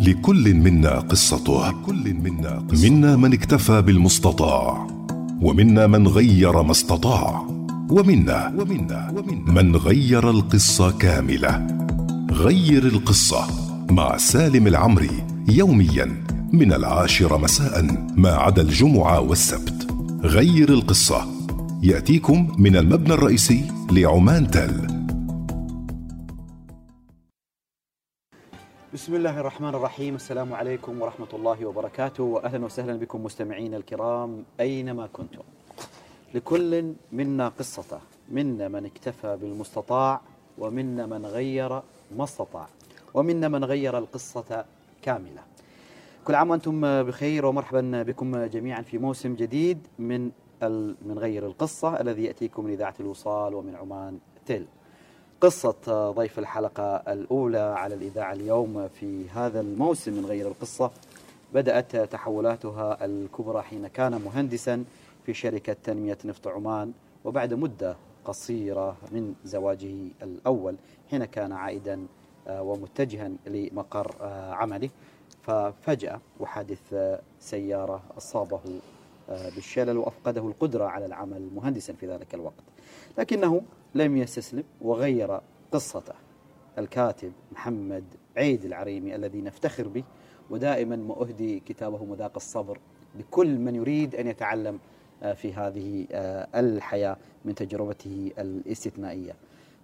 لكل منا قصته. لكل منا قصته منا من اكتفى بالمستطاع ومنا من غير ما استطاع ومنا ومنا ومنا من غير القصة كاملة. غير القصة مع سالم العمري يوميا من العاشرة مساء ما عدا الجمعة والسبت. غير القصة يأتيكم من المبنى الرئيسي لعمان تل. بسم الله الرحمن الرحيم. السلام عليكم ورحمة الله وبركاته. وأهلا وسهلا بكم مستمعينا الكرام أينما كنتم. لكل منا قصته منا من اكتفى بالمستطاع ومنا من غير ما استطاع ومنا من غير القصة كاملة. كل عام وأنتم بخير ومرحبا بكم جميعا في موسم جديد من من غير القصة الذي يأتيكم من إذاعة الوصال ومن عمان تل. قصة ضيف الحلقة الأولى على الإذاعة اليوم في هذا الموسم من غير القصة. بدأت تحولاتها الكبرى حين كان مهندسا في شركة تنمية نفط عمان وبعد مدة قصيرة من زواجه الأول حين كان عائدا ومتجها لمقر عمله. ففجأة وحادث سيارة أصابه بالشلل وأفقده القدرة على العمل مهندسا في ذلك الوقت. لكنه لم يستسلم وغير قصته. الكاتب محمد عيد العريمي الذي نفتخر به ودائما ما أهدي كتابه مذاق الصبر لكل من يريد أن يتعلم في هذه الحياة من تجربته الاستثنائية.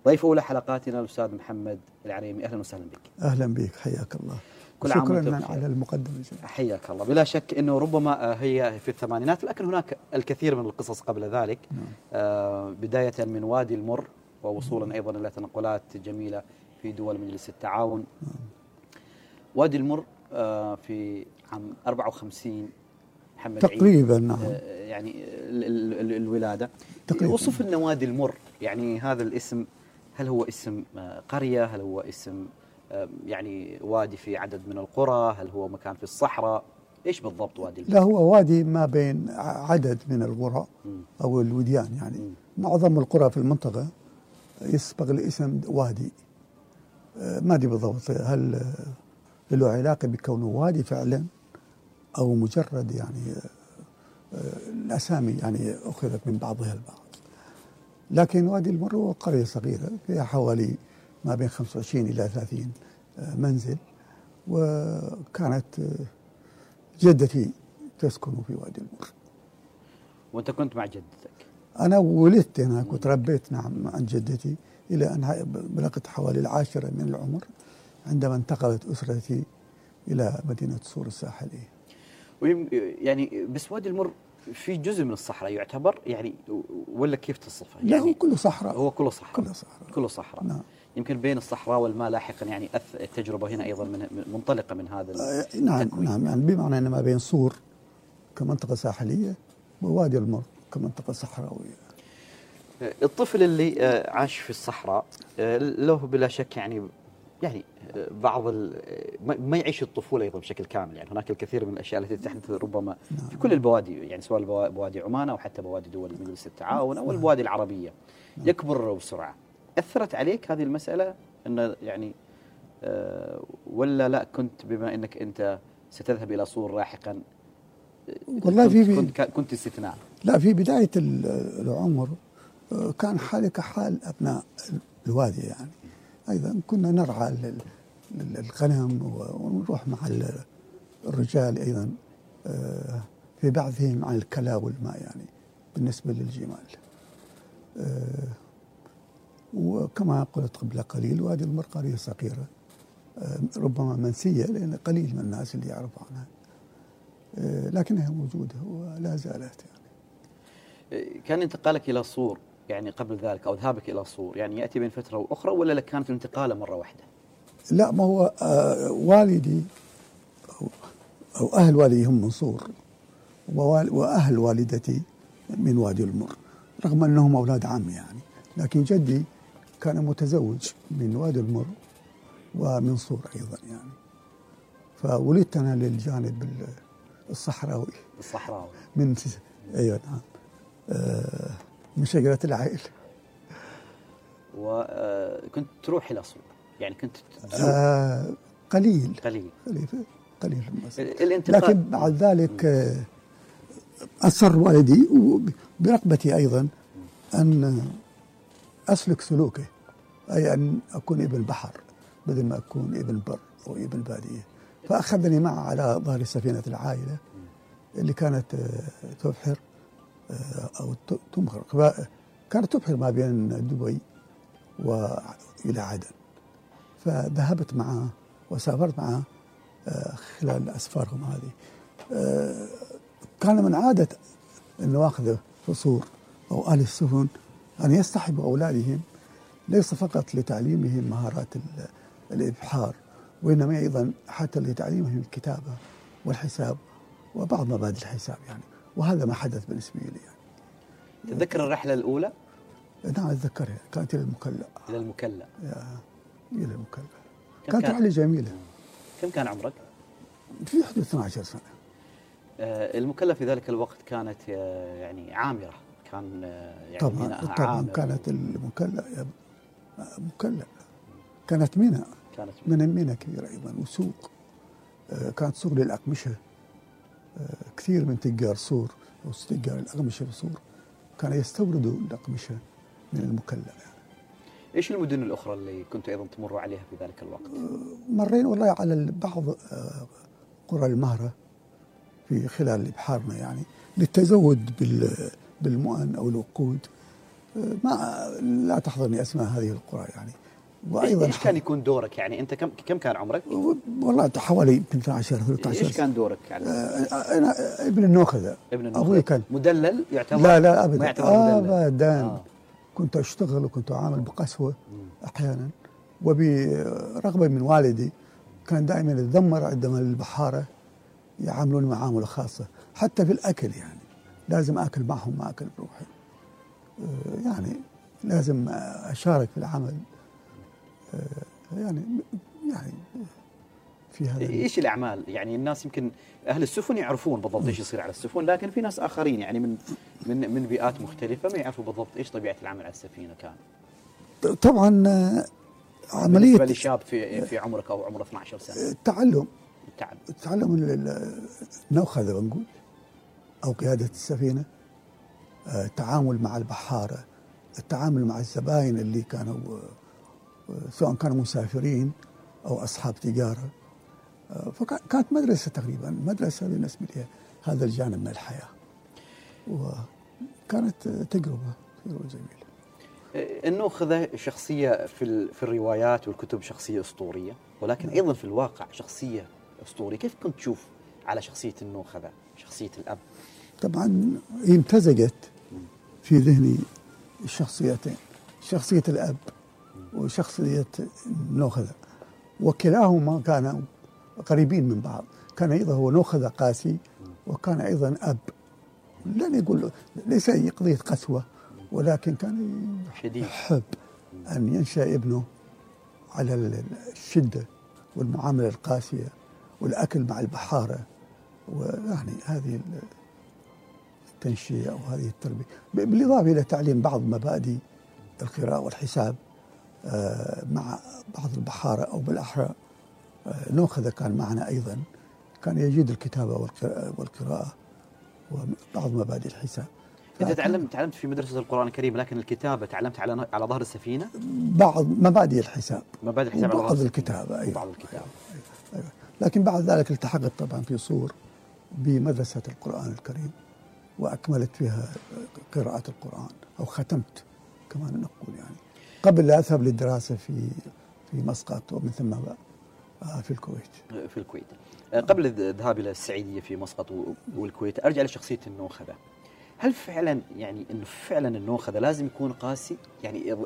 ضيف أولى حلقاتنا الأستاذ محمد العريمي أهلا وسهلا بك. أهلا بك حياك الله. كل عام شكرا على المقدمة حياك الله. بلا شك أنه ربما هي في الثمانينات لكن هناك الكثير من القصص قبل ذلك. آه بداية من وادي المر ووصولا أيضا إلى تنقلات جميلة في دول مجلس التعاون. وادي المر آه في عام 54 محمد تقريبا نعم. آه يعني ال ال الولادة. تقريبا. وصف لنا وادي المر يعني هذا الاسم هل هو اسم قرية هل هو اسم يعني وادي في عدد من القرى هل هو مكان في الصحراء؟ إيش بالضبط وادي المر؟ لا هو وادي ما بين عدد من القرى أو الوديان يعني. م. معظم القرى في المنطقة يسبق الاسم وادي. ما أدري بالضبط هل له علاقة بكونه وادي فعلا أو مجرد يعني الأسامي يعني أخذت من بعضها البعض. لكن وادي المر هو قرية صغيرة فيها حوالي ما بين 25 إلى 30 منزل. وكانت جدتي تسكن في وادي المر وأنت كنت مع جدتك؟ أنا ولدت هناك وتربيت نعم عند جدتي إلى أن بلغت حوالي العاشرة من العمر عندما انتقلت أسرتي إلى مدينة صور الساحلية. يعني بس وادي المر في جزء من الصحراء يعتبر يعني ولا كيف تصفه؟ لا يعني هو كله صحراء. هو كله صحراء. كله صحراء. كله صحراء. نعم. يمكن بين الصحراء والماء لاحقا يعني التجربه هنا أيضا من منطلقة من هذا آه نعم. نعم يعني بمعنى ان ما بين صور كمنطقة ساحلية ووادي المر كمنطقة صحراوية. الطفل اللي عاش في الصحراء له بلا شك يعني يعني بعض ما يعيش الطفولة أيضا بشكل كامل يعني هناك الكثير من الأشياء التي تحدث ربما نعم. في كل البوادي يعني سواء بوادي عمان أو حتى بوادي دول مجلس التعاون أو البوادي العربية. يكبر بسرعة. أثرت عليك هذه المسألة؟ انه يعني أه ولا لا كنت بما إنك أنت ستذهب إلى صور لاحقا والله كنت في كنت, كنت استثناء؟ لا في بداية العمر كان حالي كحال أبناء الوادي يعني. أيضا كنا نرعى الغنم ونروح مع الرجال أيضا في بعضهم عن الكلا والماء يعني بالنسبة للجمال. وكما قلت قبل قليل وادي المر قرية صغيرة ربما منسية لأن قليل من الناس اللي يعرفوا عنها. لكنها موجودة ولا زالت يعني. كان انتقالك إلى صور يعني قبل ذلك أو ذهابك إلى صور يعني يأتي بين فترة وأخرى ولا لك كانت الانتقالة مرة واحدة؟ لا ما هو والدي أو أهل والدي هم من صور وأهل والدتي من وادي المر رغم أنهم أولاد عم يعني. لكن جدي كان متزوج من وادي المر ومن صور أيضا يعني. فولدت أنا للجانب الصحراوي. الصحراوي. من أيوه نعم. آه من شجرة العائل. وكنت تروح إلى صور يعني كنت آه قليل. قليل. قليل قليل. الانتقال. لكن بعد ذلك آه، أصر والدي برغبتي أيضا أن أسلك سلوكه أي أن أكون ابن بحر بدل ما أكون ابن بر أو ابن بادية فأخذني معه على ظهر سفينة العائلة اللي كانت آه، تبحر آه، أو ت- تمخر كانت تبحر ما بين دبي وإلى عدن. فذهبت معه وسافرت معه آه، خلال أسفارهم هذه. كان من عادة النواخذ فصول أو أهل السفن أن يصطحبوا أولادهم ليس فقط لتعليمهم مهارات ال- الإبحار وإنما أيضا حتى لتعليمهم الكتابة والحساب وبعض مبادئ الحساب يعني. وهذا ما حدث بالنسبة لي يعني. تتذكر الرحلة الأولى؟ نعم أتذكرها. كانت إلى المكلا. إلى المكلا. إلى المكلا. كانت كان؟ رحلة جميلة. كم كان عمرك؟ في حدود 12 سنة. آه، المكلا في ذلك الوقت كانت آه، يعني عامرة. كان آه، يعني طبعا طبعا كانت المكلا مكلا كانت منى كانت من ميناء كبيرة أيضا وسوق آه، كانت سوق للأقمشة. آه، كثير من تجار سور أو تجار الأقمشة في سور كانوا يستوردوا الأقمشة من المكلا يعني. إيش المدن الأخرى اللي كنتوا أيضا تمروا عليها في ذلك الوقت؟ مرينا والله على بعض قرى المهرة في خلال إبحارنا يعني للتزود بال- بالمؤن أو الوقود آه، ما لا تحضرني أسماء هذه القرى يعني. وأيضا إيش كان يكون دورك يعني؟ أنت كم كم كان عمرك؟ والله حوالي يمكن 12 13 إيش كان دورك يعني؟ آه، أنا ابن النوخذة. ابن أبوي النخل كان. مدلل؟ يعتبر؟ لا لا ما ابدا يعتبر مدلل. ابدا. آه. كنت أشتغل وكنت أعامل بقسوة أحيانا. وبرغبه من والدي كان دائما يتذمر عندما البحاره يعاملون معاملة خاصة حتى في الأكل يعني. لازم آكل معهم ما آكل بروحي. آه، يعني لازم أشارك في العمل. آه، يعني يعني في هذا إيش الأعمال؟ يعني الناس يمكن أهل السفن يعرفون بالضبط إيش يصير على السفن لكن في ناس آخرين يعني من من من بيئات مختلفة ما يعرفوا بالضبط إيش طبيعة العمل على السفينة كان. طبعا آه، عملية بالنسبة لشاب في في عمرك أو عمره 12 سنة. التعلم تعب تعلم ال- ال- النوخذة بنقول أو قيادة السفينة آه، التعامل مع البحارة التعامل مع الزباين اللي كانوا آه، سواء كانوا مسافرين أو أصحاب تجارة. آه، فكانت مدرسة تقريبا مدرسة بالنسبة لي هذا الجانب من الحياة. وكانت تجربة تجربة جميلة. النوخذة شخصية في ال- في الروايات والكتب شخصية أسطورية ولكن أيضا في الواقع شخصية أسطورية. كيف كنت تشوف على شخصية النوخذة شخصية الأب. طبعا هي امتزجت في ذهني الشخصيتين شخصية الأب وشخصية النوخذة وكلاهما كانوا قريبين من بعض. كان أيضا هو نوخذة قاسي وكان أيضا أب. لن يقول ليس قضية قسوة ولكن كان شديد. يحب أن ينشأ ابنه على ال- الشدة والمعاملة القاسية والأكل مع البحارة. ويعني هذه ال- التنشئة أو هذه التربية بالإضافة إلى تعليم بعض مبادئ القراءة والحساب آه، مع بعض البحارة أو بالأحرى. آه، نوخذة كان معنا أيضا. كان يجيد الكتابة والقراءة, وبعض مبادئ الحساب. فكان تعلمت تعلمت في مدرسة القرآن الكريم لكن الكتابة تعلمت على على ظهر السفينة؟ بعض مبادئ الحساب. مبادئ الحساب على ظهر وبعض السفينة. الكتابة أيضا وبعض الكتابة. أيوة. لكن بعد ذلك التحقت طبعا في صور. بمدرسة القرآن الكريم وأكملت فيها قراءة القرآن أو ختمت كما نقول يعني. قبل لا أذهب للدراسة في في مسقط ومن ثم آه، في الكويت. في الكويت. آه، قبل الذهاب إلى السعيدية في مسقط والكويت أرجع لشخصية النوخذة. هل فعلا يعني انه فعلا النوخذة لازم يكون قاسي؟ يعني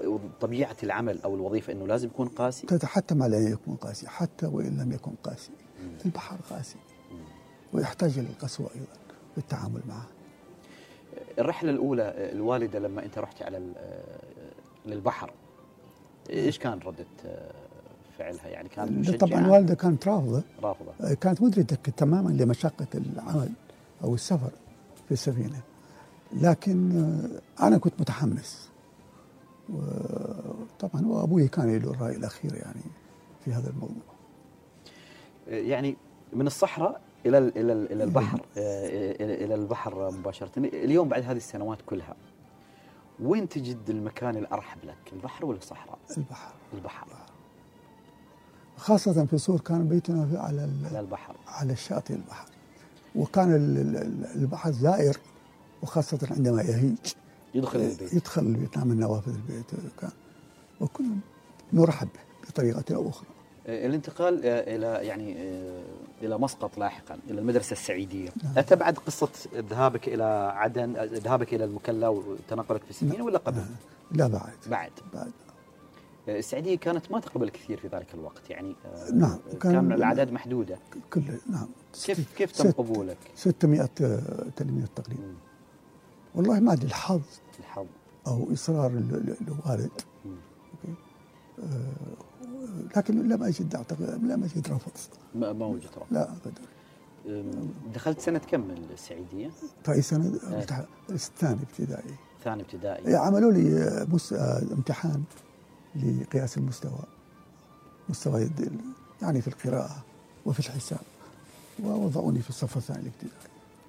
طبيعة العمل أو الوظيفة إنه لازم يكون قاسي؟ تتحتم على أن يكون قاسي حتى وإن لم يكن قاسي. البحر قاسي. ويحتاج إلى القسوة أيضا في التعامل معه. الرحلة الأولى الوالدة لما أنت رحت على ال- للبحر إيش كان ردة فعلها؟ يعني مشجعه طبعا الوالدة كانت رافضة. رافضة. كانت مدركة تماما لمشقة العمل أو السفر في السفينة. لكن آه، أنا كنت متحمس. وطبعا وأبوي كان له الرأي الأخير يعني في هذا الموضوع. يعني من الصحراء إلى ال- إلى ال- إلى البحر آه، إلى البحر مباشرة. اليوم بعد هذه السنوات كلها وين تجد المكان الأرحب لك؟ البحر ولا الصحراء؟ البحر. البحر. خاصة في سور كان بيتنا في- على على البحر. على الشاطئ البحر. وكان ال- ال- البحر زائر وخاصة عندما يهيج. يدخل البيت. يدخل البيت نعمل نوافذ البيت. كان وكنا نرحب بطريقة أو أخرى. آه، الانتقال آه، إلى يعني آه، إلى مسقط لاحقا إلى المدرسة السعيدية. اتى بعد قصة ذهابك إلى عدن آه، ذهابك إلى المكلا وتنقلك في السفينه ولا قبل؟ لا بعد. بعد. بعد. آه، السعوديه كانت ما تقبل كثير في ذلك الوقت يعني آه، نعم، كان, كان- الأعداد محدودة. كل نعم. كيف كيف تم قبولك؟ 600 تلميذ تقريبا. والله ما أدري الحظ. الحظ. أو إصرار ال- ال- الوالد آه، لكن لم اجد اعتقد لم اجد رفض ما ما وجد رفض لا ابدا دخلت سنة كم السعيدية؟ فاي سنة إيه. التح- الثاني ابتدائي ثاني ابتدائي إيه، عملوا لي آه، مس... آه، امتحان لقياس المستوى مستوى يعني في القراءة وفي الحساب ووضعوني في الصف الثاني الابتدائي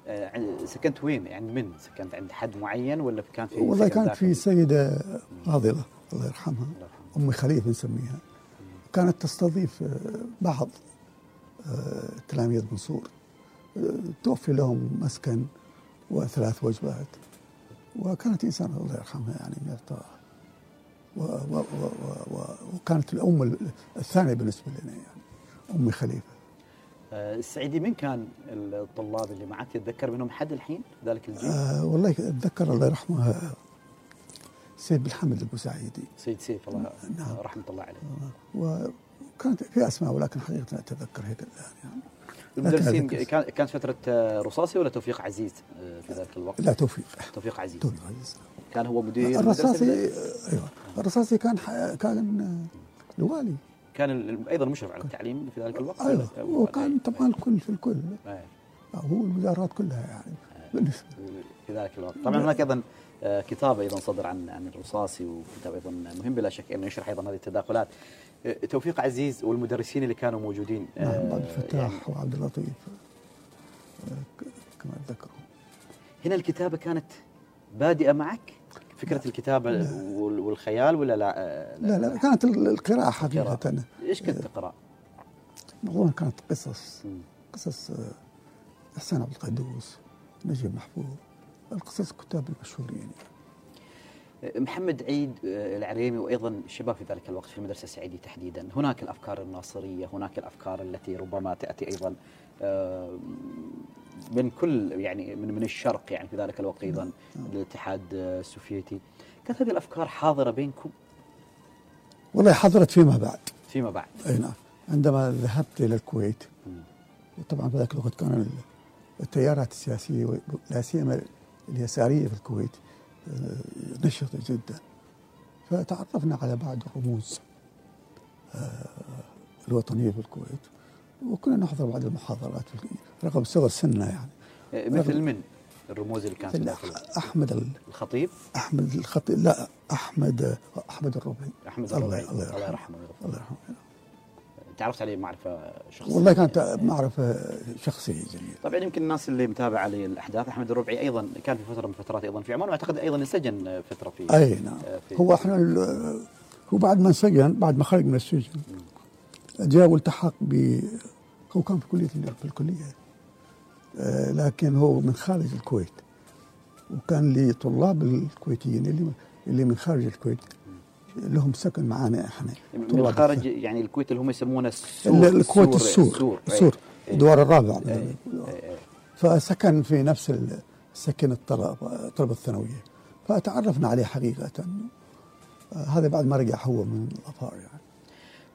آه، عند- سكنت وين؟ يعني من؟ سكنت عند حد معين ولا كان في والله كانت؟ في سيدة فاضلة الله يرحمها. أم خليفه نسميها كانت تستضيف آه، بعض آه، تلاميذ منصور. آه، توفي لهم مسكن وثلاث وجبات. وكانت إنسانة الله يرحمها يعني من الطاعه و و و و و وكانت الأم الثانية بالنسبة لنا يعني خليفة. آه، السعيدي من كان الطلاب اللي معك؟ تتذكر منهم حد الحين؟ ذلك الجيل؟ آه والله اتذكر الله يرحمه آه، سيد بالحمد البوسعيدي. سيد سيف الله نعم. رحمة الله عليه. وكانت في أسماء ولكن حقيقة لا أتذكر هيك الآن يعني. المدرسين أتذكر. كان كانت فترة آه، رصاصي ولا توفيق عزيز آه، في ذلك الوقت؟ لا توفيق. توفيق عزيز. توفيق عزيز. كان هو مدير الرصاصي المدرسة؟ أيوه. الرصاصي كان كان آه، الوالي. كان أيضا مشرف على التعليم في ذلك الوقت. أيوه. وكان طبعا الكل في الكل. آه، هو الوزارات كلها يعني. بالنسبة في ذلك الوقت. طبعا هناك أيضا آه، كتاب أيضا صدر عن عن الرصاصي وكتاب أيضا مهم بلا شك إنه يشرح أيضا هذه التداخلات. آه، توفيق عزيز والمدرسين اللي كانوا موجودين. نعم آه، عبد يعني الفتاح وعبد اللطيف. آه، كما اتذكرهم هنا الكتابة كانت بادئة معك؟ فكرة الكتابة وال- والخيال ولا لا؟ آه، لا لا كانت ال- القراءة حقيقة. إيش كنت تقرأ؟ معظمها كانت قصص. قصص آه، احسان عبد القدوس نجيب محفوظ. القصص الكتاب المشهورين يعني. محمد عيد آه، العريمي وأيضا الشباب في ذلك الوقت في المدرسة السعيديه تحديدا، هناك الأفكار الناصرية، هناك الأفكار التي ربما تأتي أيضا آه، من كل يعني من من الشرق يعني في ذلك الوقت أيضا الاتحاد آه، السوفيتي. كانت هذه الأفكار حاضرة بينكم والله حضرت فيما بعد فيما بعد. أي نعم عندما ذهبت إلى الكويت مم. وطبعا في ذاك الوقت كان ال- التيارات السياسية لا سيما اليسارية في الكويت آه، نشطة جدا. فتعرفنا على بعض الرموز آه، الوطنية في الكويت. وكنا نحضر بعض المحاضرات رغم صغر سننا يعني. آه، مثل من الرموز اللي كانت مثل؟ أحمد ال- الخطيب؟ أحمد الخطيب لا أحمد أحمد الربعي. أحمد الله الربيعي الله الله يرحمه الله يرحمه. تعرفت عليه معرفة شخصية؟ والله كانت معرفة شخصية جميلة. طبعا يمكن الناس اللي متابعة للأحداث أحمد الربعي أيضا كان في فترة من فترات أيضا في عمان وأعتقد أيضا انسجن فترة في أي نعم. في- هو إحنا هو بعد ما انسجن بعد ما خرج من السجن جاء والتحق ب هو كان في كلية في الكلية آه، لكن هو من خارج الكويت وكان لطلاب الكويتيين اللي اللي من خارج الكويت. لهم سكن معانا إحنا. من طلاب خارج الثانوي. يعني الكويت اللي هم يسمونه السور. ال- الكويت السور السور. السور. إيه. الدوار الرابع. إيه. إيه. إيه. فسكن في نفس سكن الطلبة الطلبة الثانوية. فتعرفنا عليه حقيقة. هذا بعد ما رجع هو من الأفار يعني.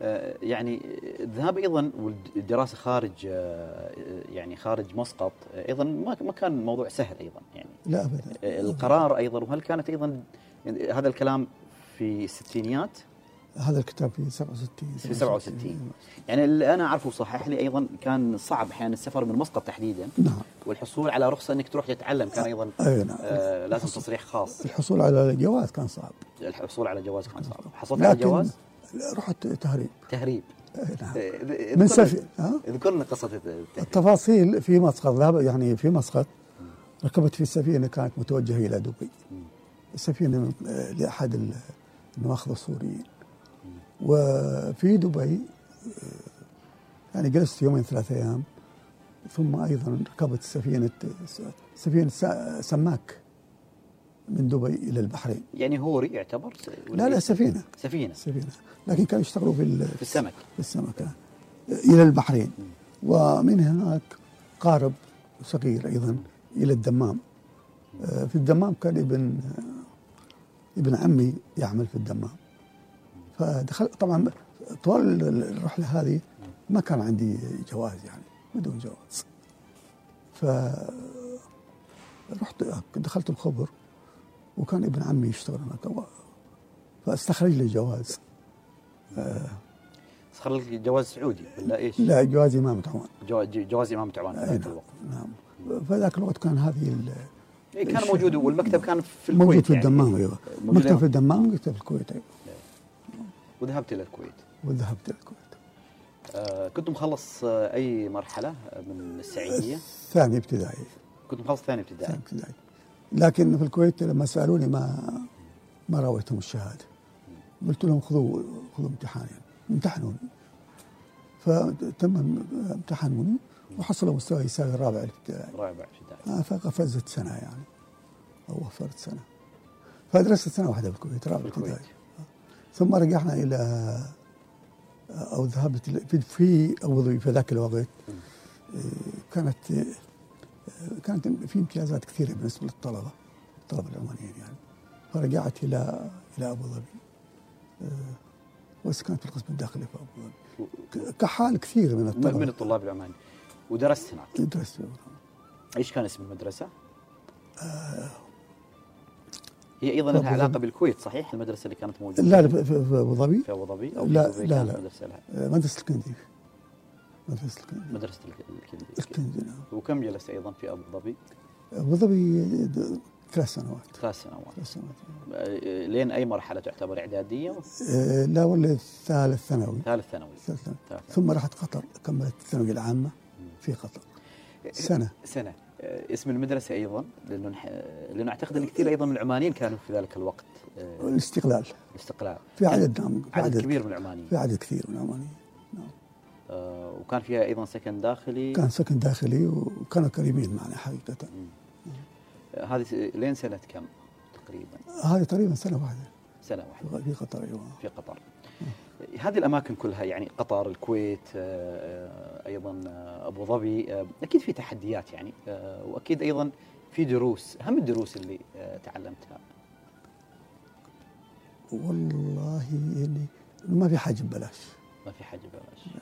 آه، يعني الذهاب أيضا والدراسة خارج آه، يعني خارج مسقط آه، أيضا ما كان موضوع سهل أيضا يعني. لا أبدا. آه، القرار أيضا وهل كانت أيضا هذا الكلام في الستينيات؟ هذا الكتاب في 67 في 67 يعني اللي أنا أعرفه صحح لي أيضا كان صعب أحيانا السفر من مسقط تحديدا. نعم. والحصول على رخصة إنك تروح تتعلم كان أيضا أي نعم. آه لازم تصريح خاص. الحصول على الجواز كان صعب. الحصول على جواز كان صعب. حصلت على جواز رحت تهريب. تهريب. نعم. إيه، من اذكرنا- سفي ها؟ اذكر لنا قصة التهريب. التفاصيل في مسقط ذهب يعني في مسقط. ركبت في سفينه كانت متوجهة إلى دبي. سفينه من- آه، ال- المواخذ السوريين. وفي دبي آه، يعني جلست يومين ثلاثة أيام ثم أيضا ركبت سفينة سفينة س- سماك من دبي إلى البحرين. يعني هوري يعتبر؟ لا لا؟ سفينة. سفينة. سفينة. لكن كانوا يشتغلوا في في السمك. في السمكة إلى البحرين. ومن هناك قارب صغير أيضا إلى الدمام. آه، في الدمام كان ابن آه، ابن عمي يعمل في الدمام. فدخل طبعا طوال الرحلة هذه ما كان عندي جواز يعني بدون جواز. ف رحت دخلت الخبر وكان ابن عمي يشتغل هناك. فاستخرج لي جواز. صار لك جواز سعودي ولا إيش؟ لا جواز جو- ج- جواز إمام تعبان في ذاك نعم الوقت نعم. فذاك الوقت كان هذه كان موجود والمكتب كان في الكويت موجود في يعني. الدمام أيوه. موجود مكتب في الدمام ومكتب في الكويت أيوه. وذهبت إلى الكويت. وذهبت إلى الكويت. آه كنت مخلص آه أي مرحلة من السعيدية؟ ثاني ابتدائي. كنت مخلص ثاني ابتدائي. ثاني ابتدائي. لكن في الكويت لما سألوني ما ما راويتهم الشهادة. قلت لهم خذوا خذوا امتحان يعني امتحنوني. فتم امتحنوني وحصلوا مستوى يساوي الرابع الابتدائي. رابع ابتدائي. آه، فقفزت سنة يعني. أو وفرت سنة. فدرست سنة واحدة في الكويت رابع. ابتدائي. ثم رجعنا إلى أو ذهبت إلى- في ابو ظبي في ذاك الوقت. آه، كانت آه، كانت في امتيازات كثيرة بالنسبة للطلبة الطلبة العمانيين يعني. فرجعت إلى إلى أبو ظبي. آه، وسكنت في القسم الداخلي في أبو ظبي. كحال كثير من من, من الطلاب العماني ودرست هناك درست. إيش كان اسم المدرسة؟ هي أيضا لها. علاقة بالكويت صحيح؟ المدرسة اللي كانت موجودة. لا لا في أبو ظبي. في أبو ظبي. لا، لا، لا. مدرسة لها. آه، مدرسة الكندي. مدرسة الكندي. مدرسة الك- الكندي. الكندي نعم. وكم جلست أيضا في أبو ظبي؟ أبو ظبي ثلاث سنوات. ثلاث سنوات. ثلاث سنوات. آه، لين أي مرحلة تعتبر إعدادية؟ آه، لا ولا ثالث ثانوي. ثالث ثانوي. ثالث ثانوي. ثم رحت قطر كملت الثانوية العامة. في قطر سنة. سنة. آه، اسم المدرسة أيضا لأنه نح- لأنه أعتقد أن كثير أيضا من العمانيين كانوا في ذلك الوقت آه، الاستقلال. الاستقلال. في عدد نعم عدد عدد. كبير من العمانيين. في عدد كثير من العمانيين. نعم. آه، وكان فيها أيضا سكن داخلي. كان سكن داخلي وكانوا كريمين معنا حقيقة. آه، هذه لين سنة كم تقريبا؟ هذه تقريبا سنة واحدة. سنة واحدة. في قطر أيوه. في قطر. هذه الأماكن كلها يعني قطر الكويت آه، آه، أيضا آه، أبو ظبي أكيد في تحديات يعني وأكيد أيضا في دروس أهم الدروس اللي تعلمتها. والله يعني ما في حاجة ببلاش. ما في حاجة بلاش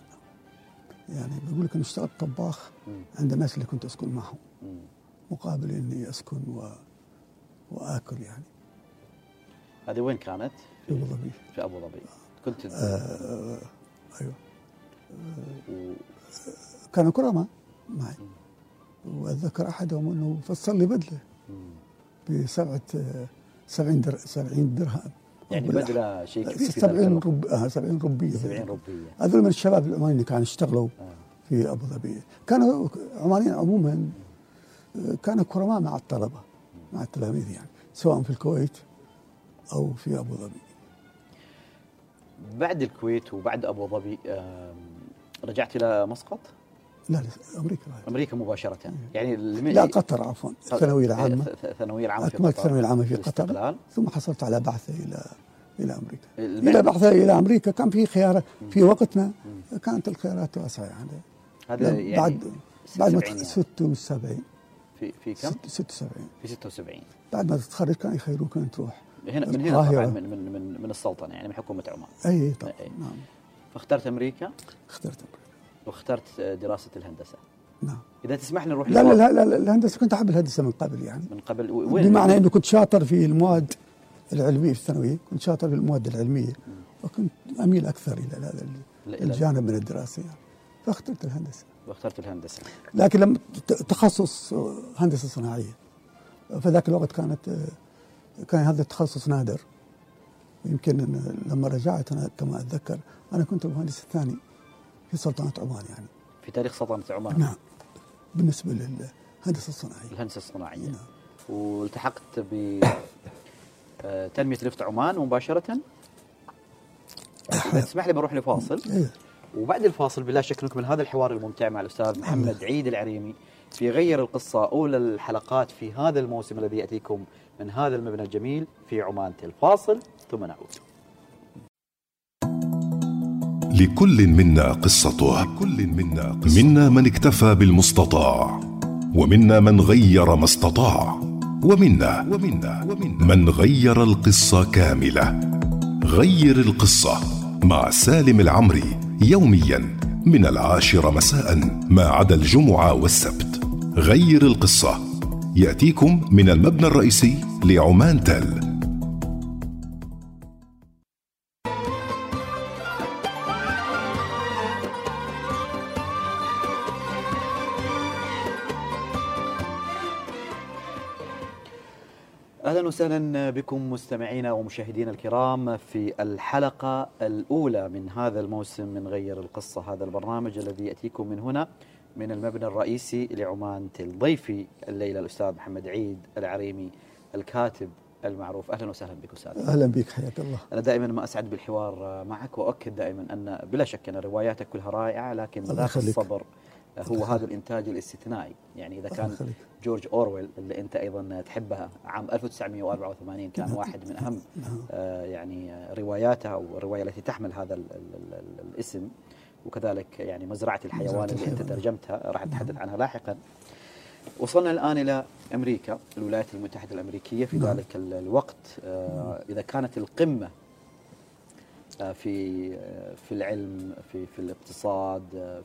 يعني بقول لك أنا اشتغلت طباخ. عند الناس اللي كنت أسكن معهم. مقابل إني أسكن و... وآكل يعني. هذه وين كانت؟ في أبو ظبي. في أبو ظبي. كنت آه أيوه. و- كانوا كرماء معي. واتذكر أحدهم أنه فصل لي بدلة مم. بسبعة آه، 70 در 70 درهم. يعني بدلة شيء كبير في ذلك 70 الوقت. رب آه 70 ربية. 70 روبيه هذول من الشباب العمانيين اللي كانوا يشتغلوا آه. في أبو ظبي. كانوا عمانيين عموما آه، كانوا كرماء مع الطلبة مع التلاميذ يعني سواء في الكويت أو في أبو ظبي. بعد الكويت وبعد أبو ظبي رجعت إلى مسقط؟ لا لا أمريكا بعد. أمريكا مباشرة. يعني اللي- لا قطر عفوا الثانوية العامة. الثانويه العامة في أكملت قطر. الثانويه العامة في قطر ثم حصلت على بعثة إلى إلى أمريكا. إلى بعثة إلى أمريكا كان في خيار في وقتنا كانت الخيارات واسعة يعني. هذا يعني بعد بعد ما يعني. 76 في في كم؟ ست- 76 في 76 بعد ما تتخرج كان يخيروك أن تروح. هنا من هنا طبعا. من من من, من السلطنة يعني من حكومة عمان. أي طبعا. أي. نعم. فاخترت أمريكا؟ اخترت أمريكا. واخترت دراسة الهندسة. نعم. إذا تسمح لي نروح لا لا للواقع. لا, لا الهندسة كنت أحب الهندسة من قبل يعني. من قبل؟ وين؟ بمعنى انه كنت شاطر في المواد العلمية في الثانوية كنت شاطر في المواد العلمية وكنت أميل أكثر إلى هذا لا- لا. الجانب من الدراسة يعني. فاخترت الهندسة. واخترت الهندسة. لكن لما تخصص هندسة صناعية. فذاك الوقت كانت كان هذا التخصص نادر. يمكن إن لما رجعت أنا كما أتذكر أنا كنت المهندس الثاني في سلطنة عمان يعني. في تاريخ سلطنة عمان؟ نعم. بالنسبة للهندسة الصناعية. الهندسة الصناعية. نعم. والتحقت ب آه، تنمية نفط عمان مباشرة؟ إذا تسمح لي بروح لفاصل؟ إيه. وبعد الفاصل بلا شك نكمل هذا الحوار الممتع مع الأستاذ محمد عيد العريمي في غير القصة أولى الحلقات في هذا الموسم الذي يأتيكم من هذا المبنى الجميل في عمان الفاصل ثم نعود. لكل منا قصته. لكل منا قصة. منا من اكتفى بالمستطاع. ومنا من غير ما استطاع. ومنا ومنا ومنا. من غير القصة كاملة. غير القصة مع سالم العمري يوميا من العاشرة مساء ما عدا الجمعة والسبت. غير القصة يأتيكم من المبنى الرئيسي لعمان تل. أهلا وسهلا بكم مستمعينا ومشاهدينا الكرام في الحلقة الأولى من هذا الموسم من غير القصة هذا البرنامج الذي يأتيكم من هنا. من المبنى الرئيسي لعمان تل. ضيفي الليلة الأستاذ محمد عيد العريمي الكاتب المعروف. أهلا وسهلا بك أستاذ. أهلا بك حياك الله. أنا دائما ما أسعد بالحوار معك وأؤكد دائما أن بلا شك أن رواياتك كلها رائعة لكن يخليك. الصبر هو هذا الإنتاج الاستثنائي. يعني إذا كان. جورج أورويل اللي أنت أيضا تحبها عام 1984 كان واحد من أهم آه، يعني آه، رواياته أو الرواية التي تحمل هذا ال ال ال الاسم. وكذلك يعني مزرعة الحيوان مزرعة اللي أنت الحيوان. ترجمتها راح نتحدث عنها لاحقا وصلنا الآن إلى أمريكا الولايات المتحدة الأمريكية في نعم. ذلك ال- الوقت آه، إذا كانت القمة آه، في آه، في العلم في في الاقتصاد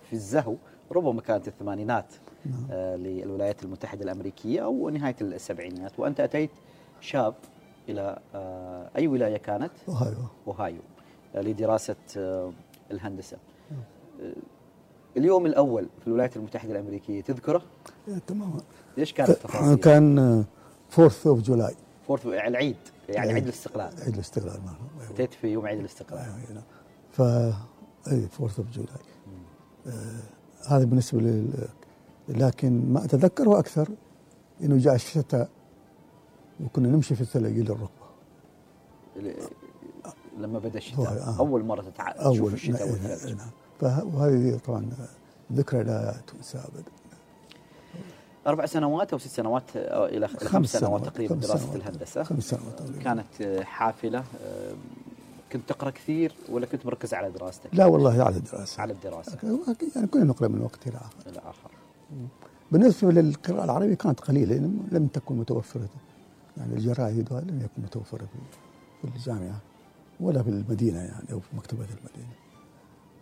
في الزهو ربما كانت الثمانينات نعم. للولايات المتحدة الأمريكية أو نهاية السبعينات وأنت أتيت شاب إلى آه، أي ولاية كانت؟ أوهايو أوهايو لدراسة آه، الهندسة. آه، اليوم الأول في الولايات المتحدة الأمريكية تذكره؟ إيه، تماما إيش كانت التفاصيل؟ كان Fourth of July فورث العيد يعني. عيد الاستقلال عيد الاستقلال مالهم أيوة. أتيت في يوم عيد الاستقلال نعم. ف اي فورث اوف جولاي هذا بالنسبة لل لكن ما أتذكره أكثر إنه جاء الشتاء وكنا نمشي في الثلج إلى الركبة ال- لما بدأ الشتاء آه. أول مرة تتع... تشوف أول الشتاء نعم، والثلج نعم وهذه طبعا ذكرى لا تنسى ابدا. أربع سنوات أو ست سنوات أو إلى إلى خمس سنوات تقريبا خمس دراسة سنوات. الهندسة. خمس سنوات تقريبا. كانت حافلة كنت تقرأ كثير ولا كنت مركز على دراستك؟ لا والله على الدراسة. على الدراسة. يعني كنا نقرأ من وقت إلى آخر. إلى آخر. بالنسبة للقراءة العربية كانت قليلة لم لم تكن متوفرة. يعني الجرائد وهذا لم يكن متوفرة في الجامعة ولا في المدينة يعني أو في مكتبات المدينة.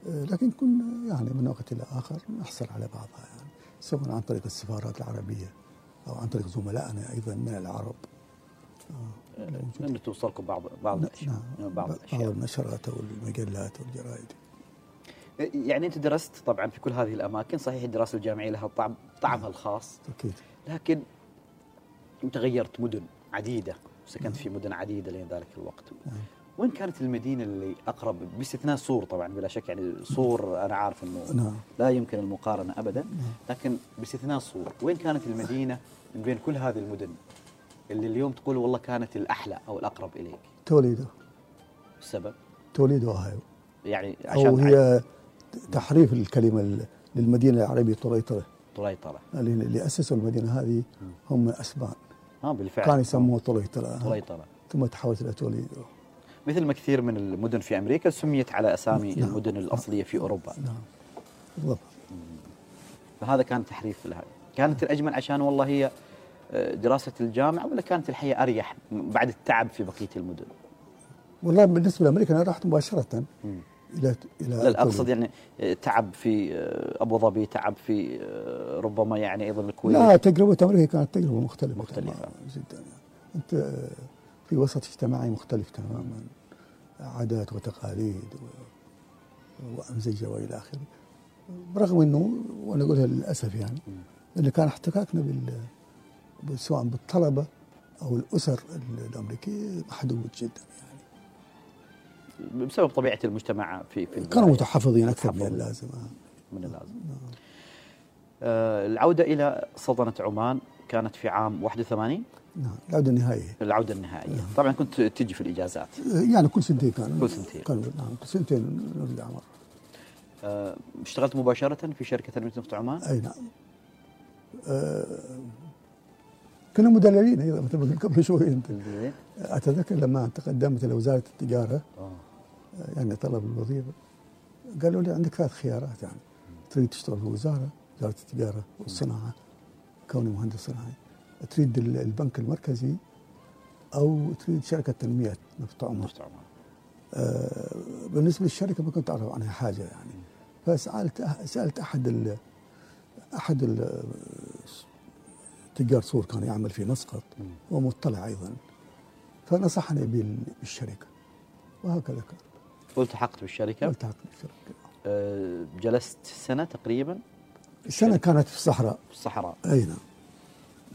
لكن كنا يعني من وقت إلى آخر نحصل على بعضها يعني سواء عن طريق السفارات العربية أو عن طريق زملائنا أيضا من العرب. إنه توصلكم بعض بعض الأشياء نعم. بعض بعض الأشياء. النشرات أو المجلات والجرائد يعني أنت درست طبعا في كل هذه الأماكن صحيح الدراسة الجامعية لها طعم طعمها الخاص. أكيد. لكن أنت غيرت مدن عديدة وسكنت في مدن عديدة لين ذلك الوقت. نعم. وين كانت المدينة اللي أقرب؟ باستثناء صور طبعا بلا شك يعني صور أنا عارف إنه نعم. لا يمكن المقارنة ابدا لكن باستثناء صور وين كانت المدينة من بين كل هذه المدن اللي اليوم تقول والله كانت الأحلى أو الأقرب إليك؟ توليدو. السبب توليدو أوهايو. يعني عشان أو هي تحريف الكلمة ال- للمدينة العربية طريطرة. طليطله اللي اللي أسسوا المدينة هذه هم أسبان. آه بالفعل. كانوا يسموها طريطرة. طليطله ثم تحولت إلى توليدو. مثل ما كثير من المدن في أمريكا سميت على أسامي نعم. المدن الأصلية في أوروبا نعم بالضبط فهذا كان تحريف لها كانت الأجمل عشان والله هي آه، دراسة الجامعة ولا كانت الحياة أريح بعد التعب في بقية المدن؟ والله بالنسبة لأمريكا أنا رحت مباشرة مم. إلى إلى لا اقصد يعني آه، تعب في آه، أبو ظبي تعب في ربما يعني أيضا الكويت لا تجربة أمريكا كانت تجربة مختلفة مختلفة. تماماً جدا يعني. أنت آه، في وسط اجتماعي مختلف تماما. عادات وتقاليد و- وأمزجة وإلى آخره. برغم إنه وأنا أقولها للأسف يعني اللي كان احتكاكنا بال سواء بالطلبة أو الأسر الأمريكية محدود جدا يعني. بسبب طبيعة المجتمع في في كانوا. متحفظين أكثر من. اللازم. آه. من اللازم. آه، العودة إلى سلطنه عمان كانت في عام 81 نعم العودة النهائية. العودة النهائية. طبعا كنت تجي في الإجازات. يعني كل سنتين كان. كل سنتين. كان نعم كل سنتين نرجع مرة. آه، اشتغلت مباشرة في شركة تنمية نفط عمان؟ أي نعم. آه كنا مدللين أيضا مثل ما قلت قبل شوي أنت. أتذكر لما تقدمت إلى وزارة التجارة آه. آه، يعني طلب الوظيفه قالوا لي عندك ثلاث خيارات يعني. تريد تشتغل في وزاره وزارة التجارة والصناعة كوني مهندس صناعي. تريد ال- البنك المركزي أو تريد شركة تنمية. نفط عمان نفط عمان آه، بالنسبة للشركة ما كنت أعرف عنها حاجة يعني. فسألت سألت أحد ال أحد ال- تجار صور كان يعمل في مسقط ومطلع أيضا. فنصحني بال- بالشركة. وهكذا كان. والتحقت بالشركة؟ والتحقت بالشركة. آه، جلست سنة تقريبا؟ السنة كانت في الصحراء. في الصحراء. أي نعم.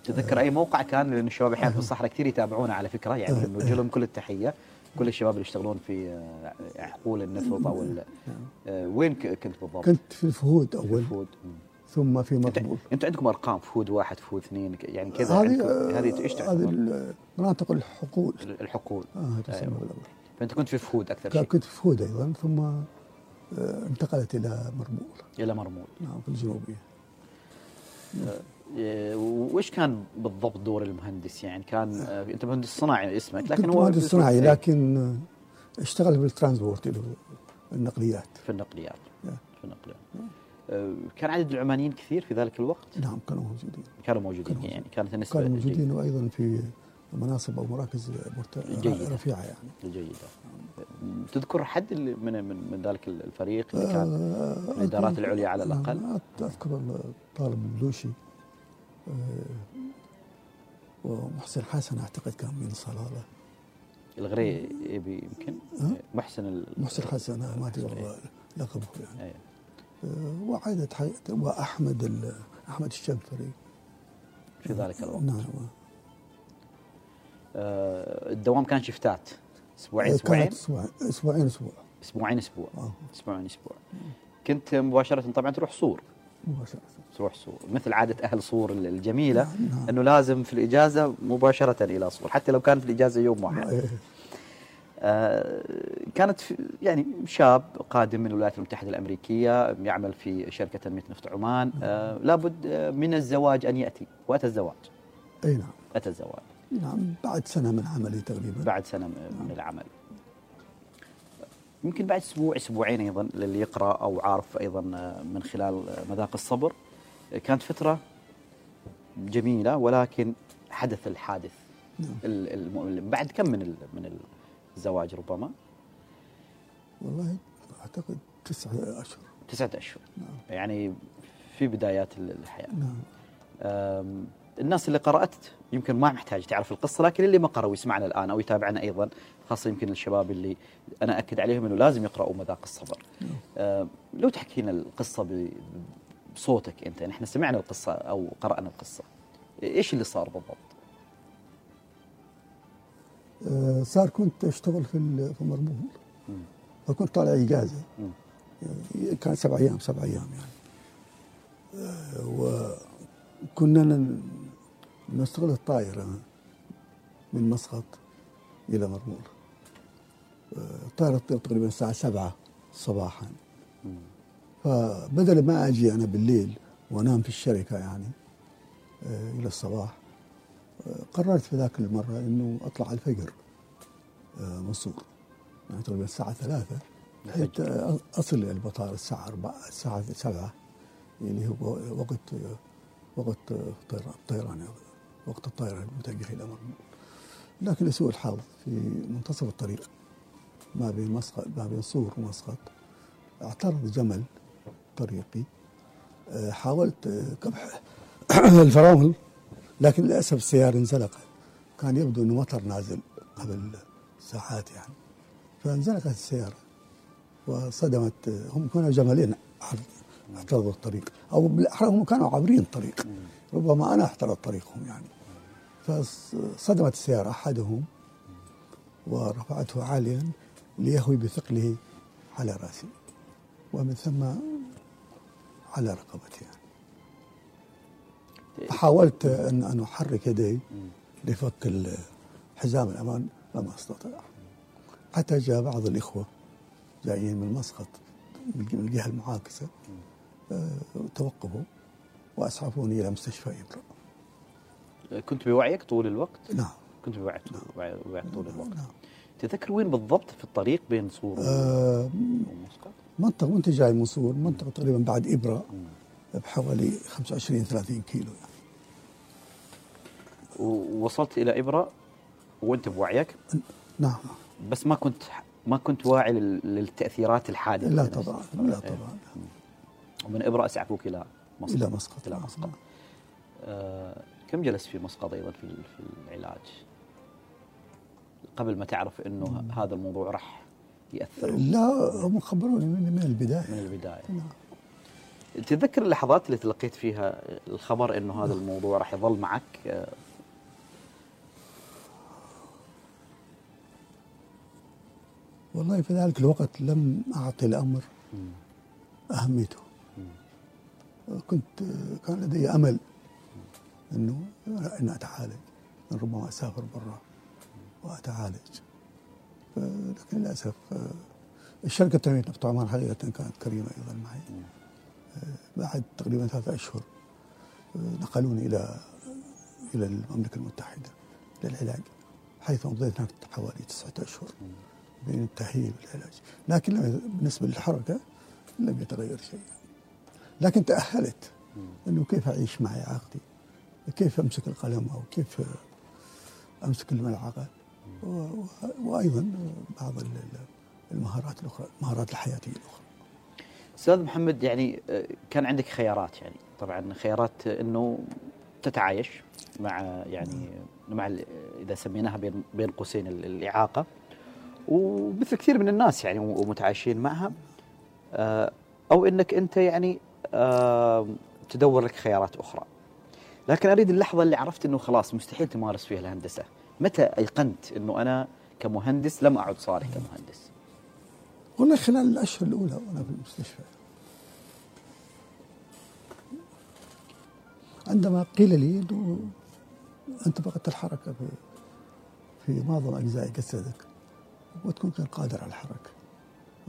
تذكر أي موقع كان لأن الشباب أحيانا في الصحراء كثير يتابعونا على فكرة يعني آه. نوجه لهم كل التحية كل الشباب اللي يشتغلون في آه، حقول النفط أو آه، وين كنت بالضبط؟ كنت في الفهود أول مم. ثم في أنت مرمول أنتم عندكم أرقام فهود واحد فهود اثنين يعني كذا هذه آه، هذه إيش هذه تعتبر؟ ال- مناطق الحقول الحقول آه تسمى. بالأول. فأنت كنت في فهود أكثر شيء كنت في فهود أيضا ثم آه، انتقلت إلى مرمول إلى مرمول نعم في الجنوبية آه، وإيش كان بالضبط دور المهندس؟ يعني كان آه، أنت مهندس صناعي اسمك لكن هو مهندس صناعي إيه، لكن آه، اشتغل بالترانسبورت اللي هو النقليات. في النقليات. في النقليات. آه، كان عدد العمانيين كثير في ذلك الوقت؟ نعم كانوا موجودين. كانوا موجودين كانوا يعني كانت النسبة كانوا جيدة- موجودين وأيضا في مناصب أو مراكز جيدة. رفيعة يعني. جيدة. تذكر حد من من من ذلك الفريق اللي كان الإدارات أذكر- العليا على الأقل؟ نعم، أذكر الطالب اللوشي آه، ومحسن حسن أعتقد كان من صلالة. الغريبي يمكن؟ محسن محسن حسن ما أدري والله لقبه يعني. أيوة. وعدد حي... وأحمد ال... أحمد الشنفري في ذلك الوقت. نعم. آه، الدوام كان شفتات؟ أسبوعين أسبوعين؟ كانت أسبوع أسبوعين أسبوع. أسبوعين أسبوع. آه. أسبوعين أسبوع. كنت مباشرة طبعا تروح صور مباشرة. تروح صور. مثل عادة أهل صور الجميلة نعم، نعم. إنه لازم في الإجازة مباشرة إلى صور حتى لو كان في الإجازة يوم واحد. إيه، آه، كانت في يعني شاب قادم من الولايات المتحدة الأمريكية يعمل في شركة تنمية نفط عمان. آه، لابد آه، من الزواج أن يأتي وأتى الزواج. أي نعم. أتى الزواج. نعم بعد سنة من عملي تقريبا. بعد سنة من العمل. يمكن بعد أسبوع أسبوعين أيضا للي يقرأ أو عارف أيضا آه، من خلال مذاق الصبر. كانت فترة جميلة ولكن حدث الحادث نعم. ال- الم- بعد كم من ال- من الزواج ربما؟ والله أعتقد تسعة أشهر. تسعة أشهر. يعني في بدايات الحياة. نعم. الناس اللي قرأت يمكن ما محتاج تعرف القصة لكن اللي ما قرأوا يسمعنا الآن أو يتابعنا أيضا خاصة يمكن الشباب اللي أنا أكد عليهم أنه لازم يقرأوا مذاق الصبر. أم، لو تحكي لنا القصة بصوتك أنت يعني إحنا سمعنا القصة أو قرأنا القصة. إيش اللي صار بالضبط؟ آه، صار كنت أشتغل في في مرمول فكنت طالع. يعني كان سبع أيام سبع أيام يعني. آه، وكنا نستغل الطائرة من مسقط إلى مرمول الطائره تطير تقريبا الساعة سبعة صباحا. فبدل ما أجي أنا بالليل وأنام في الشركة يعني آه، إلى الصباح آه، قررت في ذاك المرة إنه أطلع الفجر آه، منصور يعني تقريبا الساعة ثلاثة حتى أصل البطاله الساعة 4 الساعة 7 اللي هو وقت وقت الطيران يعني وقت الطائره المتجهه إلى مرمول لكن لسوء الحظ في منتصف الطريق. ما بين مسقط ما بين صور ومسقط. اعترض جمل طريقي. آه، حاولت آه، كبح الفرامل لكن للأسف السيارة انزلقت كان يبدو إنه مطر نازل قبل ساعات يعني. فانزلقت السيارة وصدمت. آه، هم كانوا جملين اعترضوا الطريق. أو بالأحرى هم كانوا عابرين الطريق. ربما أنا احترض طريقهم يعني. فصدمت السيارة أحدهم ورفعته عاليا. ليهوي بثقله على راسي ومن ثم على رقبتي يعني. حاولت ان أن أحرك يدي لفك حزام الامان فما استطاع حتى جاء بعض الإخوة جايين من مسقط من الجهة المعاكسة آه، توقفوا وأسعفوني إلى مستشفى إبرة كنت بوعيك طول الوقت؟ نعم كنت بوعيك نعم. طول الوقت نعم تذكر وين بالضبط في الطريق بين صور آه ومسقط؟ منطقة وأنت جاي من صور منطقة تقريبا بعد إبرة بحوالي 25 30 كيلو يعني. ووصلت إلى إبرة وأنت بوعيك نعم بس ما كنت ما كنت واعي لل- للتأثيرات الحادثة لا. طبعا لا إيه. طبعا ومن إبرة أسعفوك إلى مسقط إلى مسقط إلى مسقط آه كم جلست في مسقط أيضا في في العلاج؟ قبل ما تعرف إنه هذا الموضوع راح يأثر. لا هم خبروني من من البداية. من البداية. نعم. تتذكر اللحظات اللي تلقيت فيها الخبر إنه هذا الموضوع راح يظل معك؟ والله في ذلك الوقت لم أعطي الأمر أهميته. كنت كان لدي أمل أنه أن أتعالج أن ربما أسافر برا. وأتعالج. لكن للأسف الشركة تنمية نفط عمان حقيقة كانت كريمة أيضا معي. بعد تقريبا ثلاثة أشهر نقلوني إلى إلى المملكة المتحدة للعلاج حيث مضيت هناك حوالي تسعة أشهر بين التأهيل والعلاج. لكن بالنسبة للحركة لم يتغير شيء لكن تأهلت أنه كيف أعيش مع إعاقتي كيف أمسك القلم أو كيف أمسك الملعقة؟ و- و- وأيضا بعض ال- ال- المهارات الأخرى المهارات الحياتية الأخرى. أستاذ محمد يعني آه، كان عندك خيارات يعني. طبعا خيارات إنه تتعايش مع يعني مع إذا سميناها بين بين قوسين ال- الإعاقة. ومثل كثير من الناس يعني ومتعايشين معها. آه، أو إنك أنت يعني آه، تدور لك خيارات أخرى. لكن أريد اللحظة اللي عرفت إنه خلاص مستحيل تمارس فيها الهندسة. متى أيقنت إنه أنا كمهندس لم أعد صالح كمهندس؟ والله خلال الأشهر الأولى وأنا في المستشفى. عندما قيل لي أنه أنت فقدت الحركة في في معظم أجزاء جسدك وتكون غير قادر على الحركة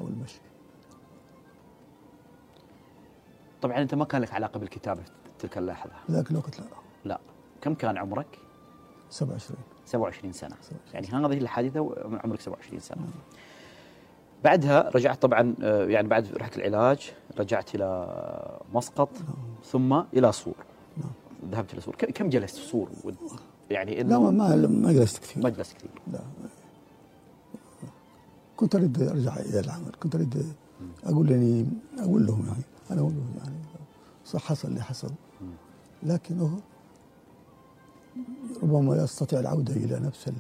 أو المشي. طبعا أنت ما كان لك علاقة بالكتابة في تلك اللحظة. في ذاك الوقت لا. لا. كم كان عمرك؟ 27 27 سنة. 27 يعني هذه الحادثة وعمرك عمرك 27 سنة؟ بعدها رجعت طبعا آه، يعني بعد رحت العلاج رجعت إلى مسقط ثم إلى صور نعم. ذهبت إلى صور كم جلست في صور يعني لا انه ما ما جلست كثير. ما جلست كثير. لا. كنت أريد أرجع إلى العمل. كنت أريد أقول لاني أقول لهم يعني أنا أقول لهم يعني صح حصل اللي حصل. لكنه ربما لا استطيع العودة إلى نفس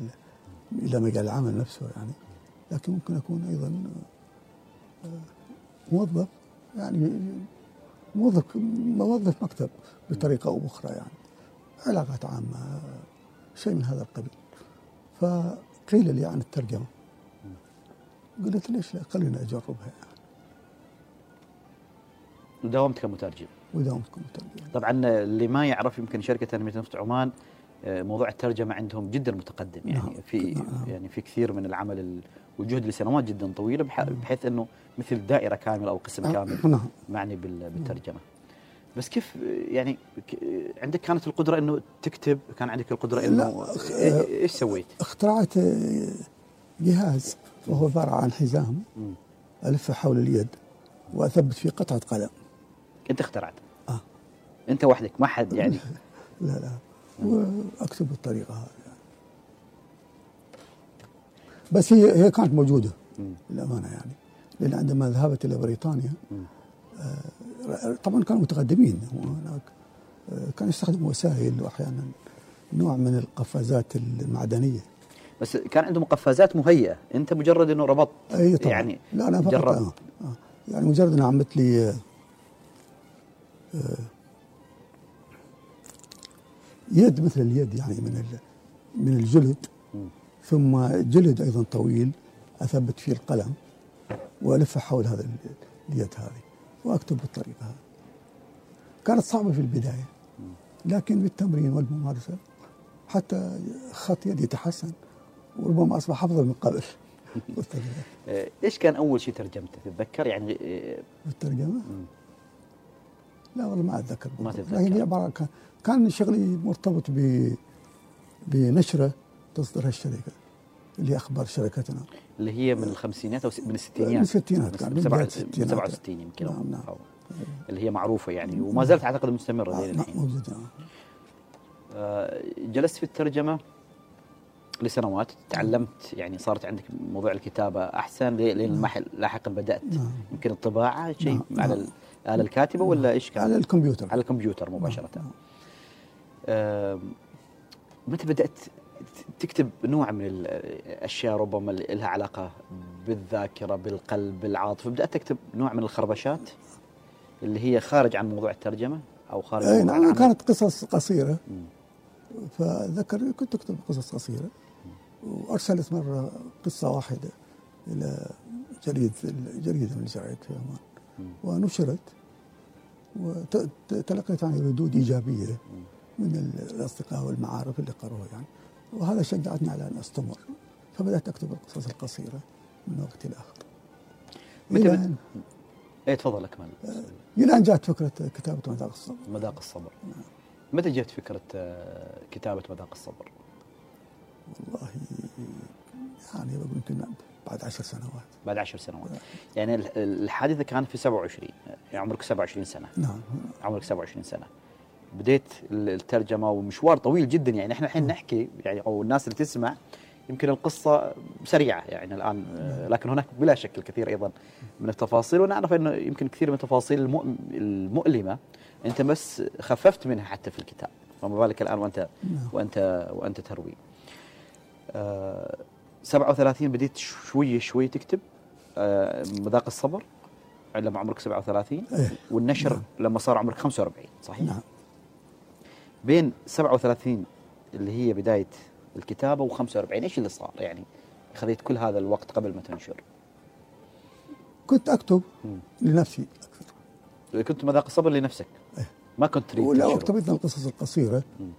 إلى مجال العمل نفسه يعني. لكن ممكن أكون أيضا آه، موظف يعني موظف موظف مكتب بطريقة أو بأخرى يعني. علاقات عامة شيء من هذا القبيل. فقيل لي عن الترجمة. قلت ليش لا؟ خلينا أجربها يعني. وداومت كمترجم. وداومت كمترجم. طبعا اللي ما يعرف يمكن شركة تنمية نفط عمان موضوع الترجمة عندهم جدا متقدم يعني نعم. في نعم. يعني في كثير من العمل ال- والجهد لسنوات جدا طويلة بح- بحيث إنه مثل دائرة كاملة أو قسم كامل نعم معني بال- بالترجمة بس كيف آه، يعني آه، عندك كانت القدرة إنه تكتب كان عندك القدرة إنه إيه- آه، إيش سويت؟ اخترعت آه، جهاز وهو عبارة عن حزام مم. ألفه حول اليد وأثبت فيه قطعة قلم أنت اخترعت آه. أنت وحدك ما حد يعني لا لا وأكتب بالطريقة هذه يعني. بس هي هي كانت موجودة مم. للأمانة يعني لأن عندما ذهبت إلى بريطانيا. آه، طبعا كانوا متقدمين هناك آه، كانوا يستخدموا وسائل وأحيانا نوع من القفازات المعدنية بس كان عنده قفازات مهيئة أنت مجرد إنه ربطت أي طبعا يعني لا أنا فقط جرب. آه. آه. يعني مجرد ان عملت لي آه، يد مثل اليد يعني من من الجلد. ثم جلد أيضا طويل أثبت فيه القلم والفه حول هذا ال- اليد هذه وأكتب بالطريقة هذه كانت صعبة في البداية لكن بالتمرين والممارسة حتى خط يدي تحسن وربما أصبح أفضل من قبل. آه، إيش كان أول شيء ترجمته تتذكر يعني آه، بالترجمه لا والله ما أتذكر ما. تتذكر. لكن هي عبارة كان شغلي مرتبط ب بنشرة تصدرها الشركة اللي أخبار شركتنا اللي هي من الخمسينات أو من الستينات من الستينات كان، من من سبعة- بداية من الستينات. 67 يمكن نعم، نعم. أو- اللي هي معروفة يعني وما زالت أعتقد مستمرة نعم، الحين موجودة آه، جلست في الترجمة لسنوات تعلمت يعني صارت عندك موضوع الكتابة أحسن لين المحل لاحقا بدأت نعم. يمكن الطباعة شيء نعم، على نعم. الاله الكاتبة ولا إيش كان؟ على الكمبيوتر على الكمبيوتر مباشرة نعم. متى بدأت تكتب نوع من الأشياء ربما اللي لها علاقة بالذاكرة بالقلب بالعاطفة؟ بدأت تكتب نوع من الخربشات اللي هي خارج عن موضوع الترجمة أو خارج أي موضوع نعم؟ كانت قصص قصيرة. مم. فذكر كنت أكتب قصص قصيرة. وأرسلت مرة قصة واحدة إلى جريدة جريدة من الجرايد في عمان ونشرت. وتلقيت يعني ردود إيجابية. من الأصدقاء والمعارف اللي قروها يعني. وهذا شجعتني على أن أستمر. فبدأت أكتب القصص القصيرة من وقت لاخر متى إيه تفضل اكمل إلى أن جاءت فكرة كتابة مذاق الصبر. مذاق الصبر. متى جت فكرة آه، كتابة مذاق الصبر؟ والله يعني يمكن بعد عشر سنوات. بعد عشر سنوات. يعني ال- الحادثة كانت في 27 يعني عمرك 27 سنة. نعم. عمرك 27 سنة. بديت ال- الترجمة ومشوار طويل جدا يعني إحنا الحين نحكي يعني أو الناس اللي تسمع يمكن القصة سريعة يعني الآن آه، لكن هناك بلا شك الكثير أيضا من التفاصيل ونعرف إنه يمكن كثير من التفاصيل المؤ- المؤلمة أنت بس خففت منها حتى في الكتاب فما بالك الآن وأنت نعم. وأنت وأنت تروي آه 37 بديت شوي شوي تكتب آه مذاق الصبر لما عمرك 37 إيه. والنشر نعم. لما صار عمرك 45 صحيح؟ نعم بين 37 اللي هي بداية الكتابة و45 إيش اللي صار يعني خذيت كل هذا الوقت قبل ما تنشر كنت أكتب مم. لنفسي أكثر كنت مذاق الصبر لنفسك إيه. ما كنت تريد ولا. اكتب أيضا القصص القصيرة مم.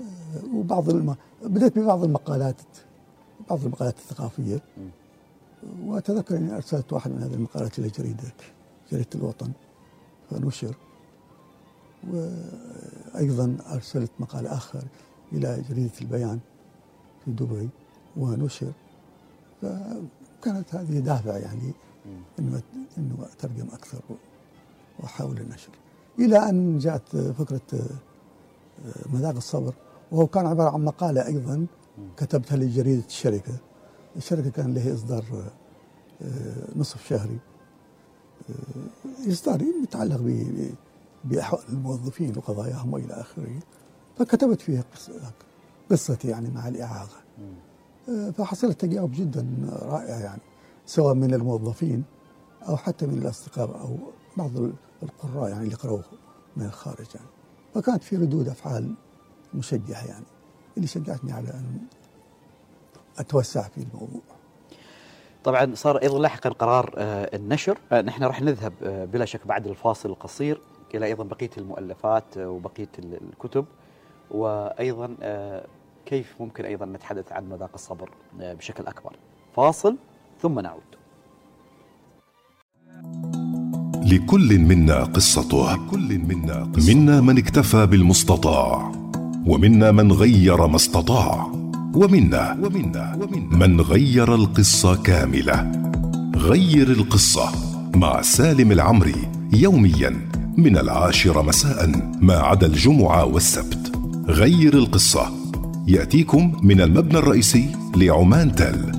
آه، وبعض الم... بدأت ببعض المقالات بعض المقالات الثقافية مم. وأتذكر إني أرسلت واحد من هذه المقالات إلى جريدة جريدة الوطن فنشر وأيضا أرسلت مقال آخر إلى جريدة البيان في دبي ونشر. فكانت هذه دافع يعني إنه إنه أترجم أكثر وأحاول النشر إلى أن جاءت فكرة مذاق الصبر وهو كان عبارة عن مقالة أيضا كتبتها لجريدة الشركة. الشركة كان لها إصدار آه، نصف شهري. آه، إصدار يتعلق ب- ب- بأحوال الموظفين وقضاياهم وإلى آخره فكتبت فيها قصتي يعني مع الإعاقة. آه، فحصلت تجاوب جدا رائع يعني سواء من الموظفين أو حتى من الأصدقاء أو بعض القراء يعني اللي قروه من الخارج يعني. فكانت في ردود أفعال مشجعة يعني اللي شجعتني على أن أتوسع في الموضوع. طبعا صار أيضا لاحقا قرار آه، النشر. آه، نحن راح نذهب بلا شك بعد الفاصل القصير. إلى أيضا بقية المؤلفات وبقية ال- الكتب وأيضا آه، كيف ممكن أيضا نتحدث عن مذاق الصبر آه، بشكل أكبر. فاصل ثم نعود. لكل منا قصته. لكل منا قصته. منا من اكتفى بالمستطاع ومنا من غير ما استطاع ومنا ومنا ومنا من غير القصة كاملة. غير القصة مع سالم العمري يوميا. من العاشرة مساء ما عدا الجمعة والسبت. غير القصة. يأتيكم من المبنى الرئيسي لعمان تل.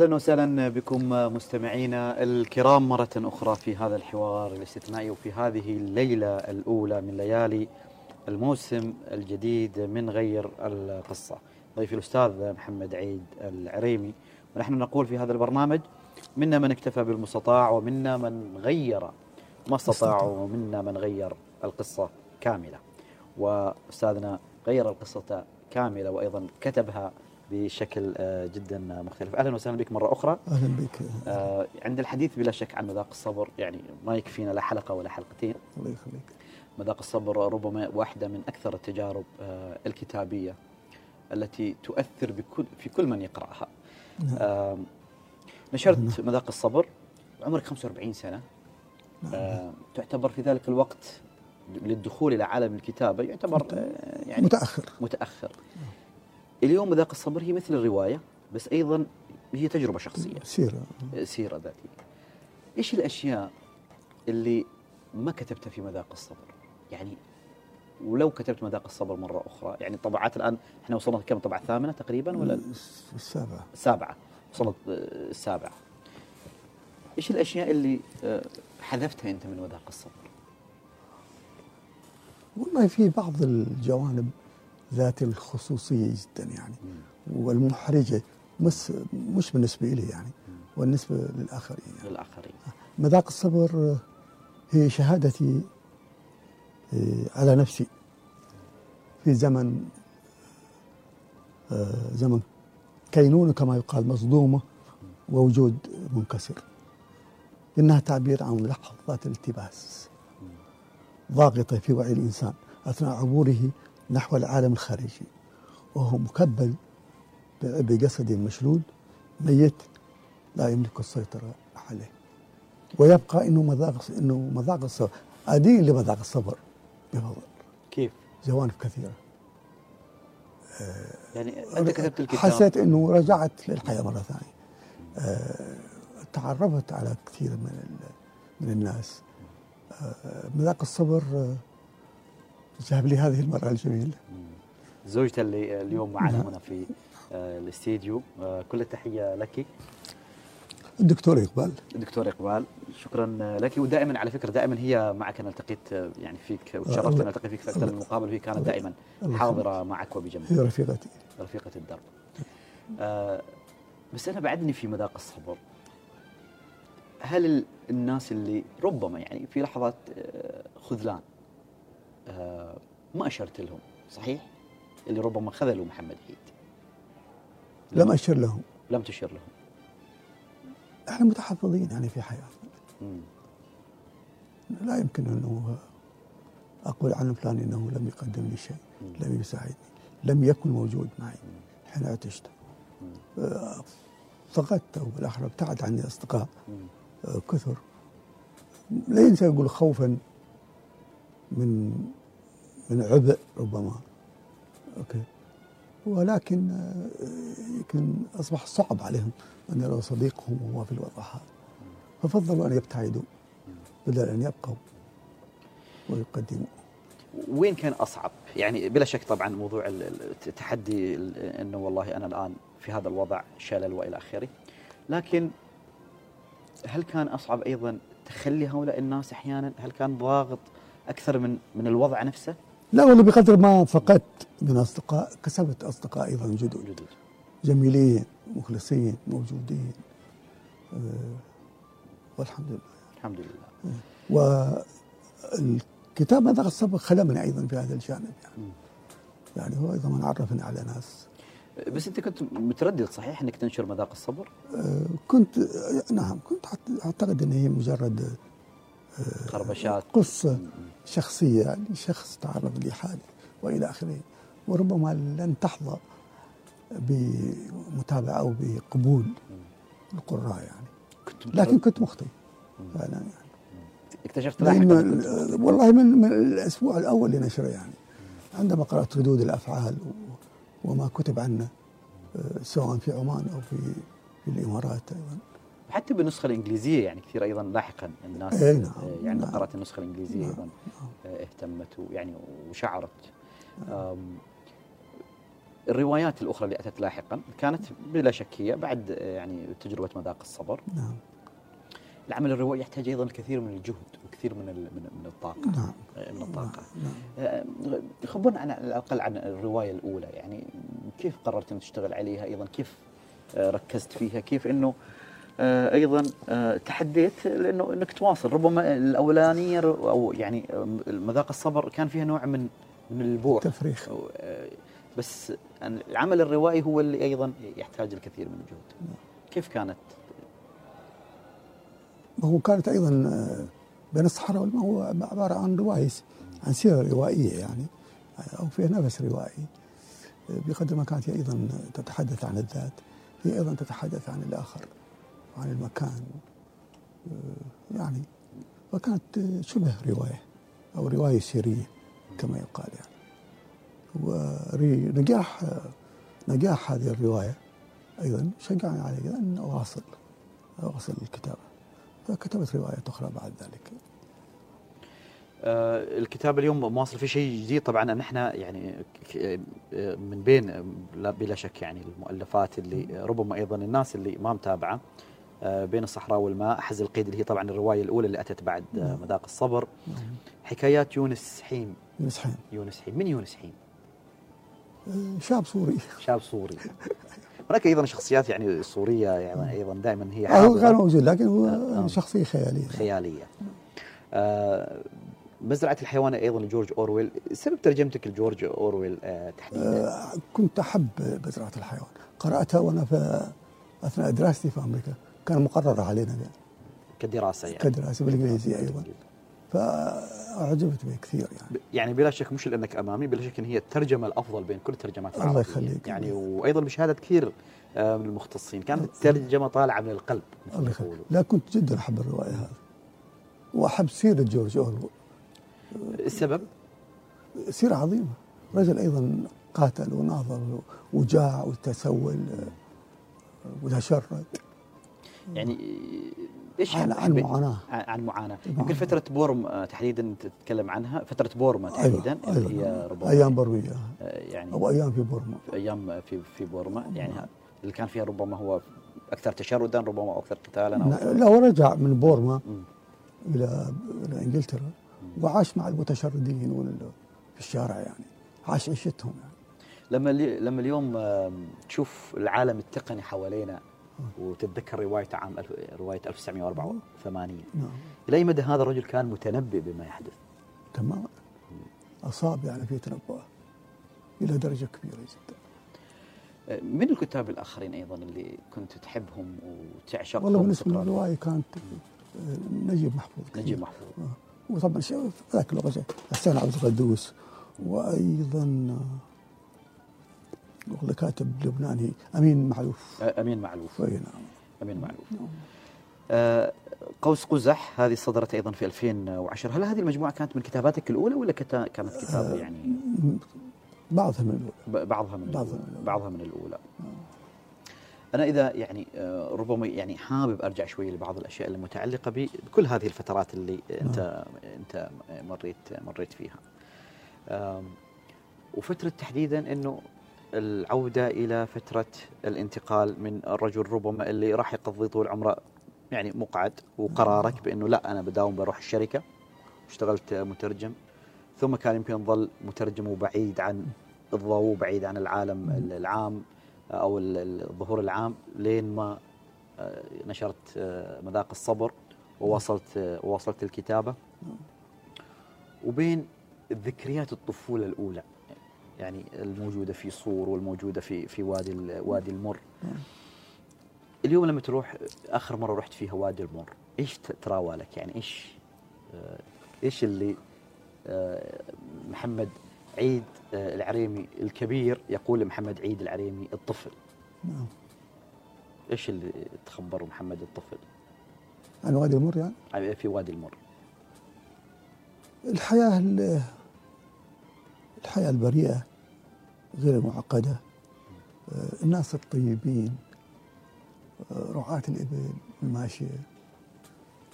أهلا وسهلا بكم مستمعينا الكرام مرة أخرى في هذا الحوار الاستثنائي وفي هذه الليلة الأولى من ليالي الموسم الجديد من غير القصة. ضيفي الأستاذ محمد عيد العريمي. ونحن نقول في هذا البرنامج منا من اكتفى بالمستطاع ومنا من غير ما استطاع ومنا من غير القصة كاملة. وأستاذنا غير القصة كاملة وأيضا كتبها بشكل آه، جدا مختلف. أهلا وسهلا بك مرة أخرى. أهلا بك. آه، عند الحديث بلا شك عن مذاق الصبر يعني ما يكفينا لا حلقة ولا حلقتين. الله يخليك. مذاق الصبر ربما واحدة من أكثر التجارب آه، الكتابية التي تؤثر بكل في كل من يقرأها. نعم. آم، نشرت مذاق الصبر عمرك 45 سنة. نعم. آم، تعتبر في ذلك الوقت للدخول إلى عالم الكتابة يعتبر آه، يعني متأخر. متأخر. اليوم مذاق الصبر هي مثل الرواية بس أيضا هي تجربة شخصية. سيرة. سيرة ذاتية. إيش الأشياء اللي ما كتبتها في مذاق الصبر؟ يعني ولو كتبت مذاق الصبر مرة أخرى يعني طبعات الآن إحنا وصلنا كم؟ طبعة ثامنة تقريبا ولا؟ السابعه السابعة وصلت آه، السابعة إيش الأشياء اللي آه، حذفتها أنت من مذاق الصبر؟ والله في بعض الجوانب ذات الخصوصية جدا يعني. والمحرجة بس مش بالنسبة لي يعني والنسبة للآخرين يعني. للآخرين. مذاق الصبر هي شهادتي آه، على نفسي. في زمن آه، زمن كينونة كما يقال مصدومة ووجود منكسر. إنها تعبير عن لحظات التباس ضاغطة في وعي الإنسان أثناء عبوره نحو العالم الخارجي وهو مكبل بجسد مشلول ميت لا يملك السيطرة عليه. ويبقى إنه مذاق إنه مذاق الصبر ادين لمذاق الصبر بفضل. كيف؟ جوانب كثيرة. يعني أنت كتبت الكتاب. حسيت إنه رجعت للحياة مرة ثانية. آه، تعرفت على كثير من من الناس. آه، مذاق الصبر آه، جاب لي هذه المرأة الجميلة. زوجته اللي اليوم معنا هنا في آه، الاستديو. آه، كل التحية لك. الدكتور إقبال. دكتور إقبال شكرا لك. ودائما على فكرة دائما هي معك أنا التقيت آه، يعني فيك وتشرفت أن ألتقي فيك في أكثر من مقابل. وهي كانت دائما حاضرة معك وبجنبك هي رفيقتي. رفيقة الدرب. آه بس أنا بعدني في مذاق الصبر. هل ال- الناس اللي ربما يعني في لحظات خذلان ما أشرت لهم. صحيح؟ اللي ربما خذلوا محمد عيد. لم أشر لهم. لم تشر لهم. إحنا متحفظين يعني في حياتنا. مم. لا يمكن أنه أقول عن فلان إنه لم يقدم لي شيء لم يساعدني لم يكن موجود معي حين عطشت آه، فقدت أو بالاحرى ابتعد عني أصدقاء مم. آه، كثر. لا ينسى يقول خوفا من من عبء ربما. أوكي. ولكن يمكن أصبح صعب عليهم أن يروا صديقهم وهو في الوضع هذا ففضلوا أن يبتعدوا. بدل أن يبقوا ويقدموا. وين كان أصعب؟ يعني بلا شك طبعا موضوع ال- ال- التحدي ال- أنه والله أنا الآن في هذا الوضع شلل وإلى آخره. لكن هل كان أصعب أيضا تخلي هؤلاء الناس أحيانا؟ هل كان ضاغط أكثر من من الوضع نفسه؟ لا والله بقدر ما فقدت من أصدقاء كسبت أصدقاء أيضا جدد. جدد. جميلين مخلصين موجودين. آه، والحمد لله الحمد لله والكتاب ماذا الصبر خدمني أيضا في هذا الجانب يعني. يعني هو أيضا عرفني على ناس. بس أنت كنت متردد صحيح أنك تنشر مذاق الصبر؟ آه، كنت آه، نعم كنت أعتقد إن هي مجرد خربشات. قصة شخصية لشخص تعرض لحادث وإلى آخره. وربما لن تحظى بمتابعة أو بقبول القراء يعني. كنت لكن كنت مخطئ فعلا يعني. اكتشفت لاحقا والله من, من الأسبوع الأول لنشره يعني. عندما قرأت ردود الأفعال و- وما كتب عنه آه، سواء في عمان أو في في الإمارات أيضا. حتى بالنسخة الإنجليزية يعني كثير أيضا لاحقا الناس إيه نعم، آه، يعني نعم. قرأت النسخة الإنجليزية نعم، أيضا آه، اهتمت يعني وشعرت. الروايات الأخرى اللي أتت لاحقا كانت بلا شك هي بعد آه، يعني تجربة مذاق الصبر. نعم. العمل الروائي يحتاج أيضا الكثير من الجهد وكثير من من من الطاقة. نعم. من الطاقة. نعم. آه، خبرنا عن على الأقل عن الرواية الأولى يعني كيف قررت أن تشتغل عليها؟ أيضا كيف ركزت فيها؟ كيف أنه آه، أيضا آه، تحديت لأنه إنك تواصل. ربما الأولانية أو يعني آه، مذاق الصبر كان فيها نوع من من البوع تفريخ. آه، بس العمل الروائي هو اللي أيضا يحتاج الكثير من الجهد. كيف كانت؟ وهو كانت أيضا آه، بين الصحراء والماء هو عبارة عن روايه عن سيرة روائية يعني أو فيها نفس روائي. آه، بقدر ما كانت هي أيضا تتحدث عن الذات هي أيضا تتحدث عن الآخر. وعن المكان آه، يعني وكانت آه، شبه رواية أو رواية سيريه كما يقال يعني. ونجاح نجاح هذه الرواية أيضا شجعني على أن أواصل أواصل الكتابة. فكتبت روايات أخرى بعد ذلك. آه، الكتاب اليوم مواصل في شيء جديد. طبعا ان إحنا يعني من بين لا- بلا شك يعني المؤلفات اللي ربما أيضا الناس اللي ما متابعة آه، بين الصحراء والماء. حز القيد اللي هي طبعا الرواية الأولى اللي أتت بعد آه، مذاق الصبر. حكايات يونس حيم. مسحين يونس حيم. من يونس حيم؟ آه، شاب سوري. شاب سوري. هناك أيضا شخصيات يعني سورية يعني أيضا دائما هي آه، هو كان موجود لكن هو آه. شخصية خيالية. خيالية. آه، مزرعة الحيوان أيضا لجورج أورويل. سبب ترجمتك لجورج أورويل آه، تحديدا؟ آه، كنت أحب مزرعة الحيوان. قرأتها وأنا في أثناء دراستي في أمريكا. كان مقرر علينا كدراسة يعني. كدراسة بالإنجليزية أيضا. فأعجبت به كثير يعني. يعني بلا شك مش لأنك أمامي بلا شك إن هي الترجمة الأفضل بين كل الترجمات الله العربية. يخليك. يعني وأيضا بشهادة كثير آه، من المختصين. كانت الترجمه طالعة من القلب الله يخليك. لا كنت جدا أحب الرواية هذه. وأحب سيره جورج اورول السبب؟ سيرة عظيمة. رجل أيضا قاتل وناضل وجاع وتسول آه، وتشرد. يعني إيش عن- عن معاناة. عن معاناة. معاناة. يمكن فترة بورما آه، تحديدا تتكلم عنها فترة بورما تحديدا اللي هي ربما أيام بورمية. آه، يعني أو أيام في بورما. أيام في في بورما. يعني ها- اللي كان فيها ربما هو أكثر تشردا ربما أو أكثر قتالا أو لا ورجع من بورما. إلى إلى إنجلترا وعاش مع المتشردين في الشارع يعني. عاش عيشتهم يعني. لما لما اليوم تشوف العالم التقني حوالينا وتتذكر روايته عام ألف- رواية 1984 نعم إلى أي مدى هذا الرجل كان متنبئ بما يحدث؟ تماما أصاب يعني في تنبؤه إلى درجة كبيرة جدا آه، من الكتاب الآخرين أيضا اللي كنت تحبهم وتعشقهم والله بالنسبة؟ للرواية كانت آه، نجيب محفوظ. نجيب محفوظ آه. وطبعا ذاك الوقت حسين عبد القدوس وأيضا والله كاتب لبناني أمين معلوف. أمين معلوف. أي نعم. أمين معلوف. آه، قوس قزح هذه صدرت أيضا في 2010 هل هذه المجموعة كانت من كتاباتك الأولى ولا كتا- كانت كتاب يعني؟ بعضها من الأولى. ب- بعضها من بعضها الأولى. من الأولى. بعضها من الأولى. أنا إذا يعني ربما يعني حابب أرجع شوي لبعض الأشياء المتعلقة بكل هذه الفترات اللي أنت أنت مريت مريت فيها. وفترة تحديدا إنه العودة إلى فترة الانتقال من الرجل ربما اللي راح يقضي طول عمره يعني مقعد وقرارك بأنه لا أنا بداوم بروح الشركة اشتغلت مترجم ثم كان يمكن ظل مترجم وبعيد عن الضوء بعيد عن العالم العام أو ال- ال- الظهور العام لين ما آه، نشرت آه، مذاق الصبر ووصلت آه، ووصلت الكتابة. وبين ذكريات الطفولة الأولى. يعني الموجودة في صور والموجودة في في وادي وادي المر. اليوم لما تروح آخر مرة رحت فيها وادي المر إيش تراوى لك يعني إيش آه، إيش اللي آه، محمد عيد آه، العريمي الكبير يقول لمحمد عيد العريمي الطفل؟ نعم. إيش اللي تخبر محمد الطفل؟ عن وادي المر يعني؟ في وادي المر. الحياة ال- الحياة البريئة. غير المعقدة آه، الناس الطيبين آه، رعاة الإبل الماشية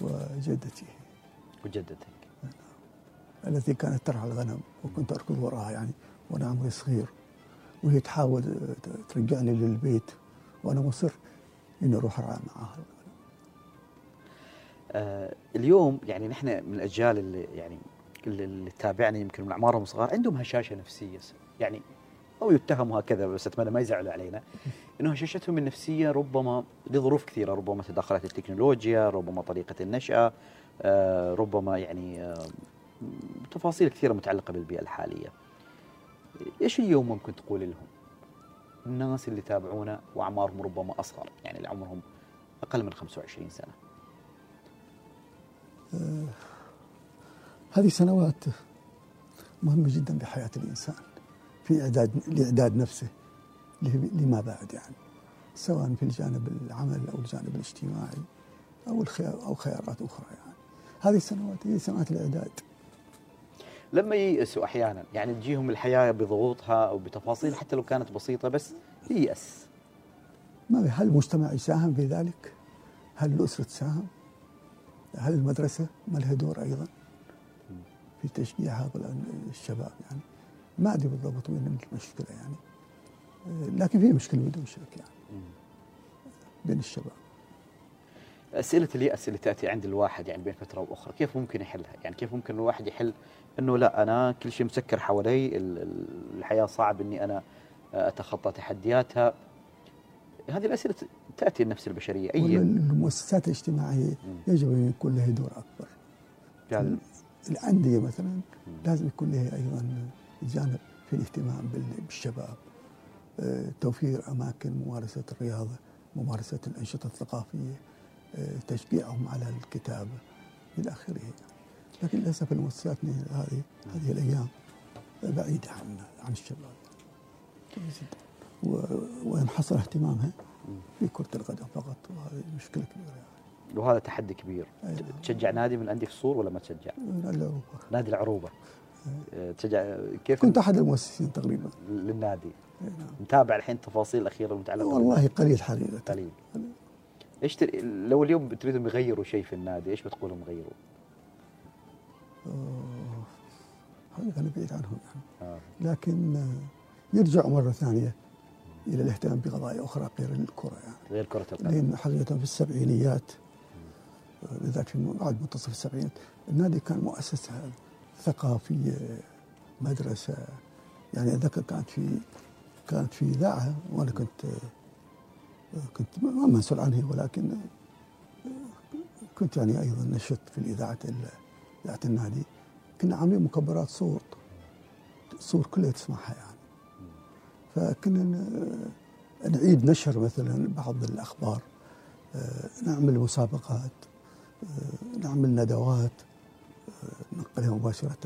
وجدتي وجدتك التي كانت ترعى الغنم وكنت أركض وراها يعني وأنا عمري صغير وهي تحاول آه، ترجعني للبيت وأنا مصر إني أروح أرعى معها آه اليوم يعني نحن من الأجيال اللي يعني اللي اللي تابعنا يمكن من أعمارهم صغار عندهم هشاشة نفسية. يعني أو يتهموا هكذا بس أتمنى ما يزعلوا علينا. إنه هشاشتهم النفسية ربما لظروف كثيرة ربما تدخلات التكنولوجيا ربما طريقة النشأة آه، ربما يعني آه، تفاصيل كثيرة متعلقة بالبيئة الحالية. إيش اليوم ممكن تقول لهم؟ الناس اللي يتابعونا وأعمارهم ربما أصغر يعني اللي عمرهم أقل من 25 سنة. هذه سنوات مهمة جدا بحياة الإنسان. في إعداد لإعداد نفسه لما بعد يعني. سواء في الجانب العمل أو الجانب الاجتماعي أو الخيار أو خيارات أخرى يعني. هذه السنوات هي سنوات الإعداد. لما ييأسوا أحيانا يعني تجيهم الحياة بضغوطها أو بتفاصيل حتى لو كانت بسيطة بس ييأس. ما هل المجتمع يساهم في ذلك؟ هل الأسرة تساهم؟ هل المدرسة؟ ما لها دور أيضا في تشجيع هؤلاء الشباب يعني. ما أدري بالضبط وين المشكلة يعني. لكن في مشكلة بدون شك يعني. بين الشباب. أسئلة اليأس اللي تأتي عند الواحد يعني بين فترة وأخرى. كيف ممكن يحلها؟ يعني كيف ممكن الواحد يحل إنه لا أنا كل شيء مسكر حوالي ال- ال- الحياة صعب إني أنا أتخطى تحدياتها. هذه الأسئلة تأتي النفس البشرية. ولا اي المؤسسات الاجتماعية يجب أن يكون لها دور أكبر. فعلا الأندية مثلا لازم يكون لها أيضا جانب في الاهتمام بال- بالشباب آه، توفير أماكن ممارسة الرياضة ممارسة الأنشطة الثقافية آه، تشجيعهم على الكتابة إلى آخره لكن للأسف المؤسسات هذه هذه الأيام بعيدة عن عن الشباب وينحصر اهتمامها في كرة القدم فقط وهذه مشكلة كبيرة يعني. وهذا تحدي كبير أيوة. تشجع نادي من الانديه في الصور ولا ما تشجع؟ لا، نادي العروبة آه، تشجع كيف؟ كنت أحد المؤسسين تقريبا. للنادي. أي نعم. متابع الحين التفاصيل الأخيرة المتعلقه والله قليل حقيقة قليل. إيش تر... لو اليوم تريدهم يغيروا شيء في النادي إيش بتقولهم يغيروا؟ آه، هذا أنا بعيد عنهم يعني. آه. لكن آه، يرجع مرة ثانية إلى الاهتمام بقضايا أخرى غير الكرة يعني. غير كرة القدم. لأن حقيقة في السبعينيات آه، بالذات في بعد منتصف السبعينات النادي كان مؤسسة ثقافية مدرسة. يعني أتذكر كانت في كانت في إذاعة وأنا كنت كنت ما مسؤول عنها ولكن كنت يعني أيضا نشط في الإذاعة ال- إذاعة النادي. كنا عاملين مكبرات صوت الصور كلها تسمعها يعني. فكنا نعيد نشر مثلا بعض الأخبار. آه، نعمل مسابقات نعمل ندوات. ننقلها مباشرة.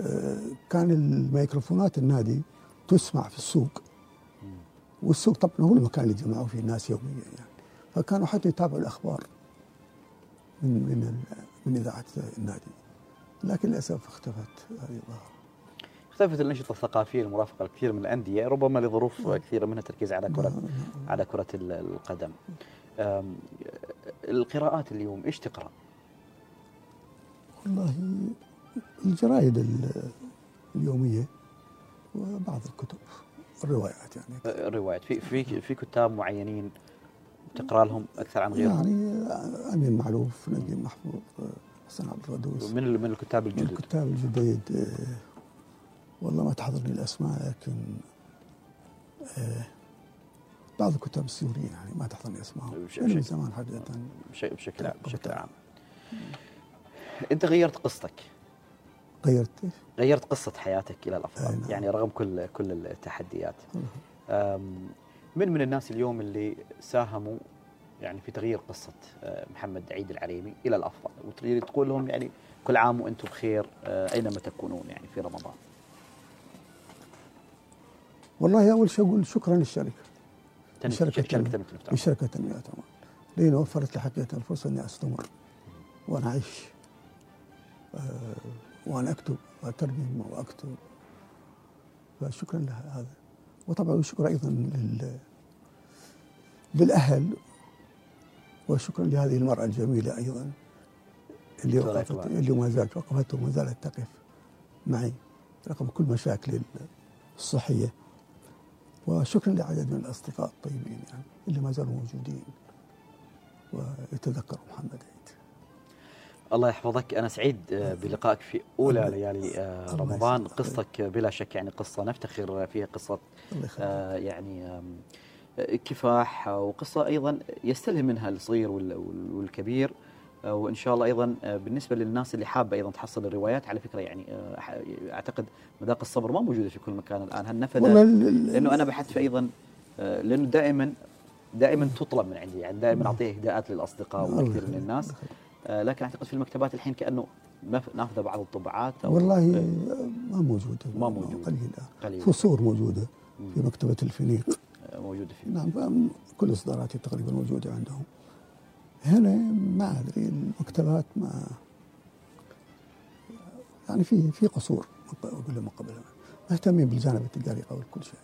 آه، كان الميكروفونات النادي تسمع في السوق. والسوق طبعا هو المكان اللي يجمعوا فيه الناس يوميا يعني. فكانوا حتى يتابعوا الأخبار من من من إذاعة النادي. لكن للأسف اختفت هذه الظاهرة اختفت الانشطه الثقافية المرافقة لكثير من الأندية ربما لظروف كثيرة منها تركيز على كرة على كرة ال- القدم. القراءات اليوم إيش تقرأ؟ والله الجرائد ال- اليومية وبعض الكتب الروايات يعني. الروايات. في في في كتاب معينين تقرا لهم أكثر عن غيرهم؟ يعني أمين معروف نجيب محفوظ حسن عبد القدوس. من من الكتاب من الجدد الكتاب الجديد آه، والله ما تحضرني الأسماء لكن آه، بعض الكتاب السوريين يعني ما تحضرني لأنه من زمان بشيء بشكل عام بشكل. عام. انت غيرت قصتك. غيرت؟ غيرت قصة حياتك إلى الأفضل نعم. يعني رغم كل كل التحديات. من من الناس اليوم اللي ساهموا يعني في تغيير قصة أه، محمد عيد العريمي إلى الأفضل؟ وتريد تقول لهم يعني كل عام وأنتم بخير أه، أينما تكونون يعني في رمضان؟ والله أول شيء أقول شكرا للشركة. تن- شركة شركة تنمية. تمام لأن وفرت لي حقيقة الفرصة إني أستمر وأنا أعيش وأنا أكتب وأترجم وأكتب. فشكرا لها هذا. وطبعا الشكر أيضا لل للأهل وشكرا لهذه المرأة الجميلة أيضا اللي وقفت. اللي ما زالت وقفت وما زالت تقف معي. رغم كل مشاكلي الصحية. وشكرا لعدد من الأصدقاء الطيبين يعني اللي ما زالوا موجودين. ويتذكروا محمد عيد. الله يحفظك. أنا سعيد آه، بلقائك في أولى ليالي آه، رمضان. قصتك بلا شك يعني قصة نفتخر فيها يخليك. آه، يعني كفاح وقصة أيضا يستلهم منها الصغير وال- وال- والكبير وإن شاء الله أيضا بالنسبة للناس اللي حابة أيضا تحصل الروايات على فكرة يعني أعتقد مذاق الصبر ما موجودة في كل مكان الآن. ال- لأنه أنا بحثت في أيضا لأنه دائما دائما تطلب من عندي يعني دائما أعطيه اهداءات للأصدقاء وكثير من. الناس. لكن أعتقد في المكتبات الحين كأنه نافذه بعض الطبعات أو والله آه، ما موجودة. ما موجودة. قليلة. قليلة. فصول موجودة في مكتبة الفينيق آه، موجودة في نعم كل إصداراتي تقريبا موجودة عندهم. هنا ما أدري المكتبات ما يعني في في قصور أقول لهم قبل مهتمين بالجانب التجاري قبل كل شيء.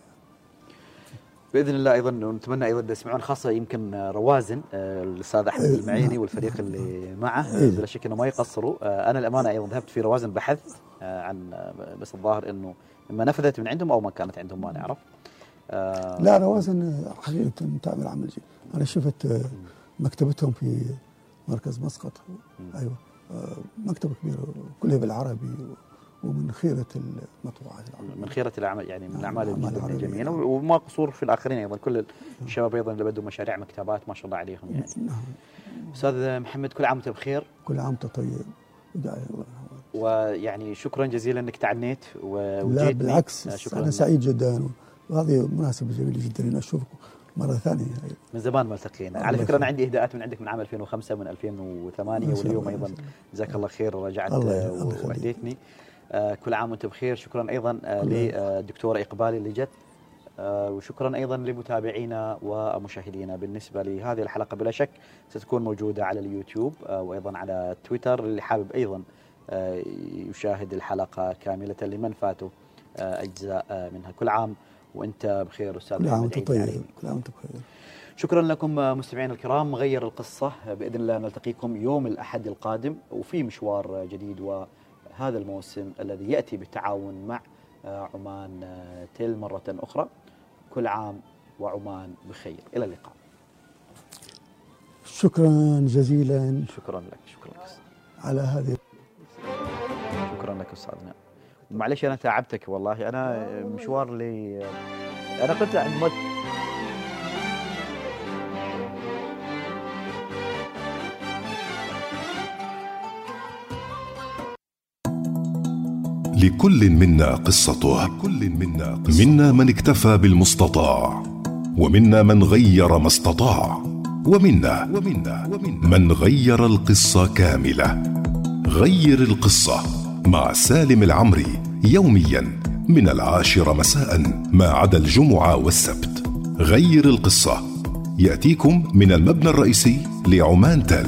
بإذن الله أيضا نتمنى أيضا تسمعون خاصة يمكن آه، روازن آه، الأستاذ أحمد إيه، المعيني. والفريق اللي معه إيه. بلا شك إنه ما يقصروا. آه، أنا الأمانة أيضا ذهبت في روازن بحثت عن بس الظاهر إنه اما نفذت من عندهم أو ما كانت عندهم ما نعرف. لا روازن حقيقة تعمل عمل جيد. أنا شفت مكتبتهم في مركز مسقط. أيوة. آه، مكتبة كبيرة كلها بالعربي ومن خيرة المطبوعات العربية من خيرة الأعمال يعني من نعم، الأعمال العربية. جميلة وما قصور في الآخرين أيضا كل الشباب أيضا اللي بدوا مشاريع مكتبات ما شاء الله عليهم يعني. نعم. أستاذ محمد كل عام وأنت بخير. كل عام وأنت طيب. وداعي الله ويعني شكرا جزيلا إنك تعنيت وجيتني لا بالعكس شكرا. أنا سعيد جدا. وهذه مناسبة جميلة جدا إني أشوفكم مرة ثانية. من زمان ما التقينا على أنا يخليك. عندي إهداءات من عندك من عام 2005 من 2008 ما شاء واليوم الله. جزاك الله خير رجعت الله آه، آه، كل عام وانت بخير. شكرا أيضا آه، الله للدكتوره إقبال اللي جت. آه، وشكرا أيضا لمتابعينا ومشاهدينا. بالنسبة لهذه الحلقة بلا شك ستكون موجودة على اليوتيوب آه، وأيضا على تويتر. اللي حابب أيضا آه، يشاهد الحلقة كاملة لمن فاته آه، أجزاء آه، منها. كل عام وأنت بخير أستاذ كل عام عيد طيب. كل عام وأنت بخير. شكرا لكم مستمعينا الكرام. غير القصة بإذن الله نلتقيكم يوم الأحد القادم وفي مشوار جديد وهذا الموسم الذي يأتي بالتعاون مع عمان تيل مرة أخرى. كل عام وعمان بخير. إلى اللقاء. شكرا جزيلا. شكرا لك. شكرا لك. على هذه. شكرا لك أستاذنا. معلش أنا تعبتك والله. أنا مشوار لي. أنا قلت عند لكل منا قصته. لكل منا. منا من اكتفى بالمستطاع ومنا من غير ما استطاع ومنا ومنا ومنا من غير القصة كاملة. غير القصة مع سالم العمري يوميا من العاشرة مساء ما عدا الجمعة والسبت. غير القصة يأتيكم من المبنى الرئيسي لعمان تل.